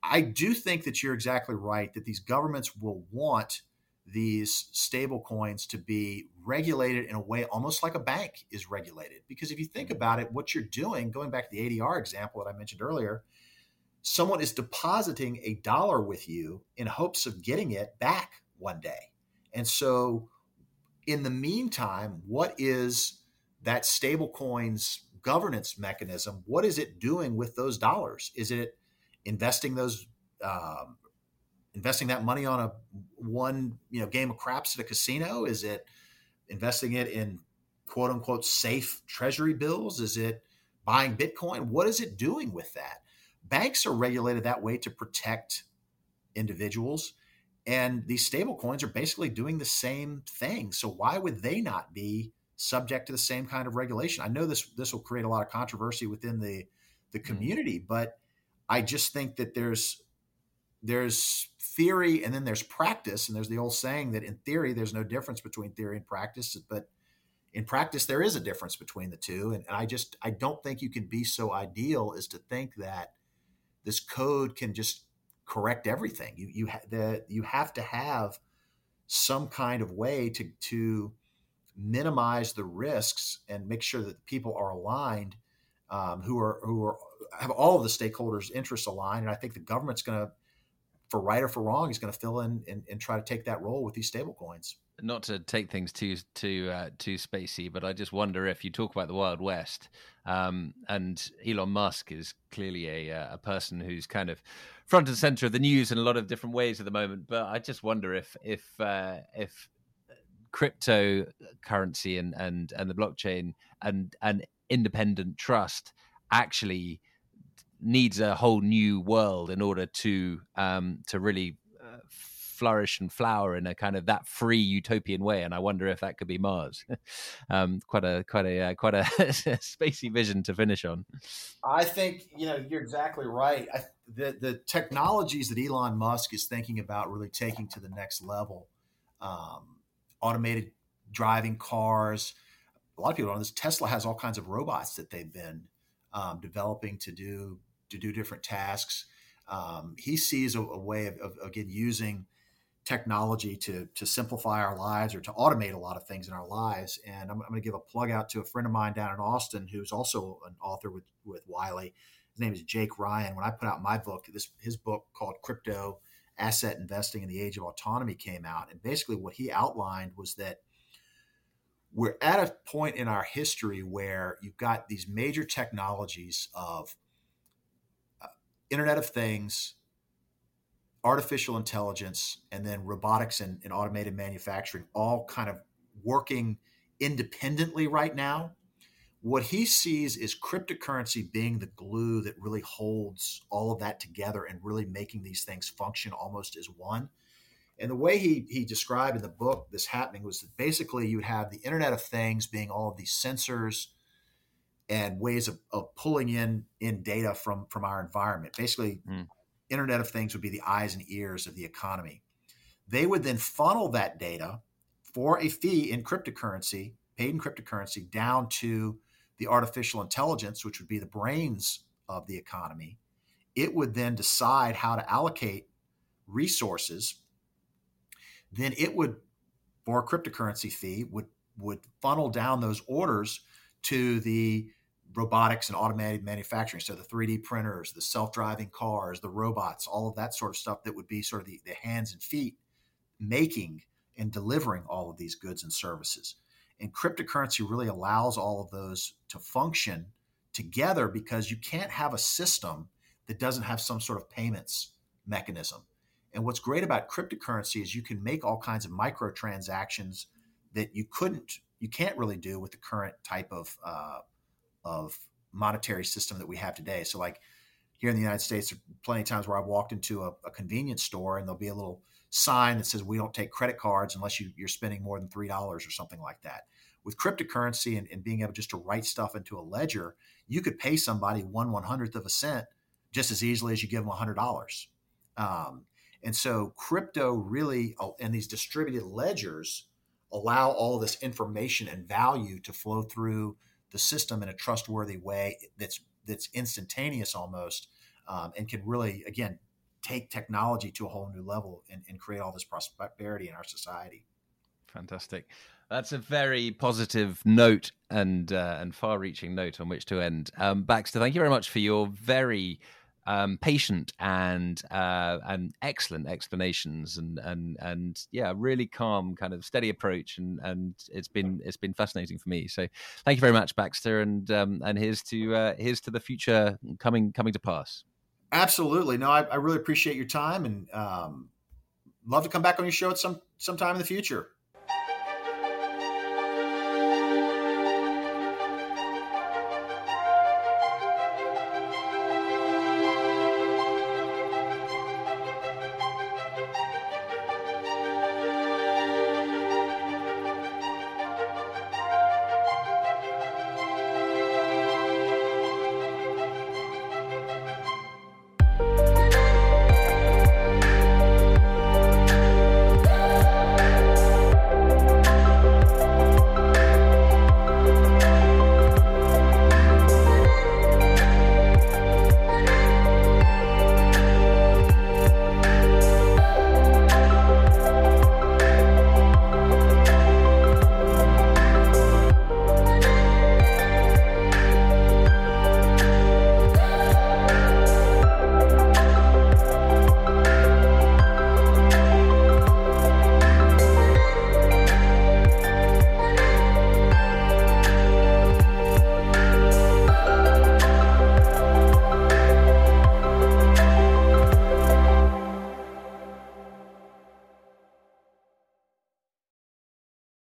I do think that you're exactly right that these governments will want these stable coins to be regulated in a way almost like a bank is regulated. Because if you think about it, what you're doing, going back to the ADR example that I mentioned earlier, someone is depositing a dollar with you in hopes of getting it back one day. And so in the meantime, what is that stable coin's governance mechanism? What is it doing with those dollars? Is it investing those um, investing that money on a one you know game of craps at a casino? Is it investing it in quote unquote safe treasury bills? Is it buying Bitcoin? What is it doing with that? Banks are regulated that way to protect individuals. And these stable coins are basically doing the same thing. So why would they not be subject to the same kind of regulation? I know this this will create a lot of controversy within the the mm-hmm. community, but I just think that there's there's theory and then there's practice and there's the old saying that in theory there's no difference between theory and practice but in practice there is a difference between the two and, and i just i don't think you can be so ideal as to think that this code can just correct everything. You you ha- the, you have to have some kind of way to to minimize the risks and make sure that people are aligned um, who are who are have all of the stakeholders interests aligned and i think the government's going to for right or for wrong is going to fill in and, and try to take that role with these stable coins not to take things too too uh, too spacey, but I just wonder if you talk about the Wild West, um, and Elon Musk is clearly a uh, a person who's kind of front and center of the news in a lot of different ways at the moment. But I just wonder if if uh, if cryptocurrency and and and the blockchain and an independent trust actually needs a whole new world in order to um, to really uh, flourish and flower in a kind of that free utopian way. And I wonder if that could be Mars. um, quite a quite a uh, quite a spacey vision to finish on. I think you know you're exactly right. I, the the technologies that Elon Musk is thinking about really taking to the next level, um, automated driving cars. A lot of people know this Tesla has all kinds of robots that they've been um, developing to do to do different tasks. Um, he sees a, a way of, of again using technology to to simplify our lives or to automate a lot of things in our lives. And I'm, I'm going to give a plug out to a friend of mine down in Austin who's also an author with with Wiley. His name is Jake Ryan. When I put out my book, this his book called Crypto asset investing in the age of autonomy came out. And basically, what he outlined was that we're at a point in our history where you've got these major technologies of Internet of Things, artificial intelligence, and then robotics and, and automated manufacturing all kind of working independently right now. What he sees is cryptocurrency being the glue that really holds all of that together and really making these things function almost as one. And the way he, he described in the book this happening was that basically you would have the Internet of Things being all of these sensors and ways of, of pulling in in data from from our environment. Basically, mm. Internet of Things would be the eyes and ears of the economy. They would then funnel that data for a fee in cryptocurrency, paid in cryptocurrency, down to the artificial intelligence, which would be the brains of the economy. It would then decide how to allocate resources then it would, for a cryptocurrency fee, would would funnel down those orders to the robotics and automated manufacturing. So the 3D printers, the self-driving cars, the robots, all of that sort of stuff that would be sort of the, the hands and feet making and delivering all of these goods and services. And cryptocurrency really allows all of those to function together because you can't have a system that doesn't have some sort of payments mechanism. And what's great about cryptocurrency is you can make all kinds of microtransactions that you couldn't, you can't really do with the current type of uh, of monetary system that we have today. So, like here in the United States, there are plenty of times where I've walked into a, a convenience store and there'll be a little sign that says we don't take credit cards unless you, are spending more than three dollars or something like that. With cryptocurrency and, and being able just to write stuff into a ledger, you could pay somebody one one hundredth of a cent just as easily as you give them a hundred dollars. Um, and so crypto really uh, and these distributed ledgers allow all this information and value to flow through the system in a trustworthy way that's that's instantaneous almost um, and can really again take technology to a whole new level and, and create all this prosperity in our society fantastic that's a very positive note and uh, and far-reaching note on which to end. Um, Baxter, thank you very much for your very um, patient and uh, and excellent explanations and and and yeah, really calm, kind of steady approach, and and it's been it's been fascinating for me. So thank you very much, Baxter, and um, and here's to uh, here's to the future coming coming to pass. Absolutely, no, I, I really appreciate your time and um, love to come back on your show at some sometime in the future.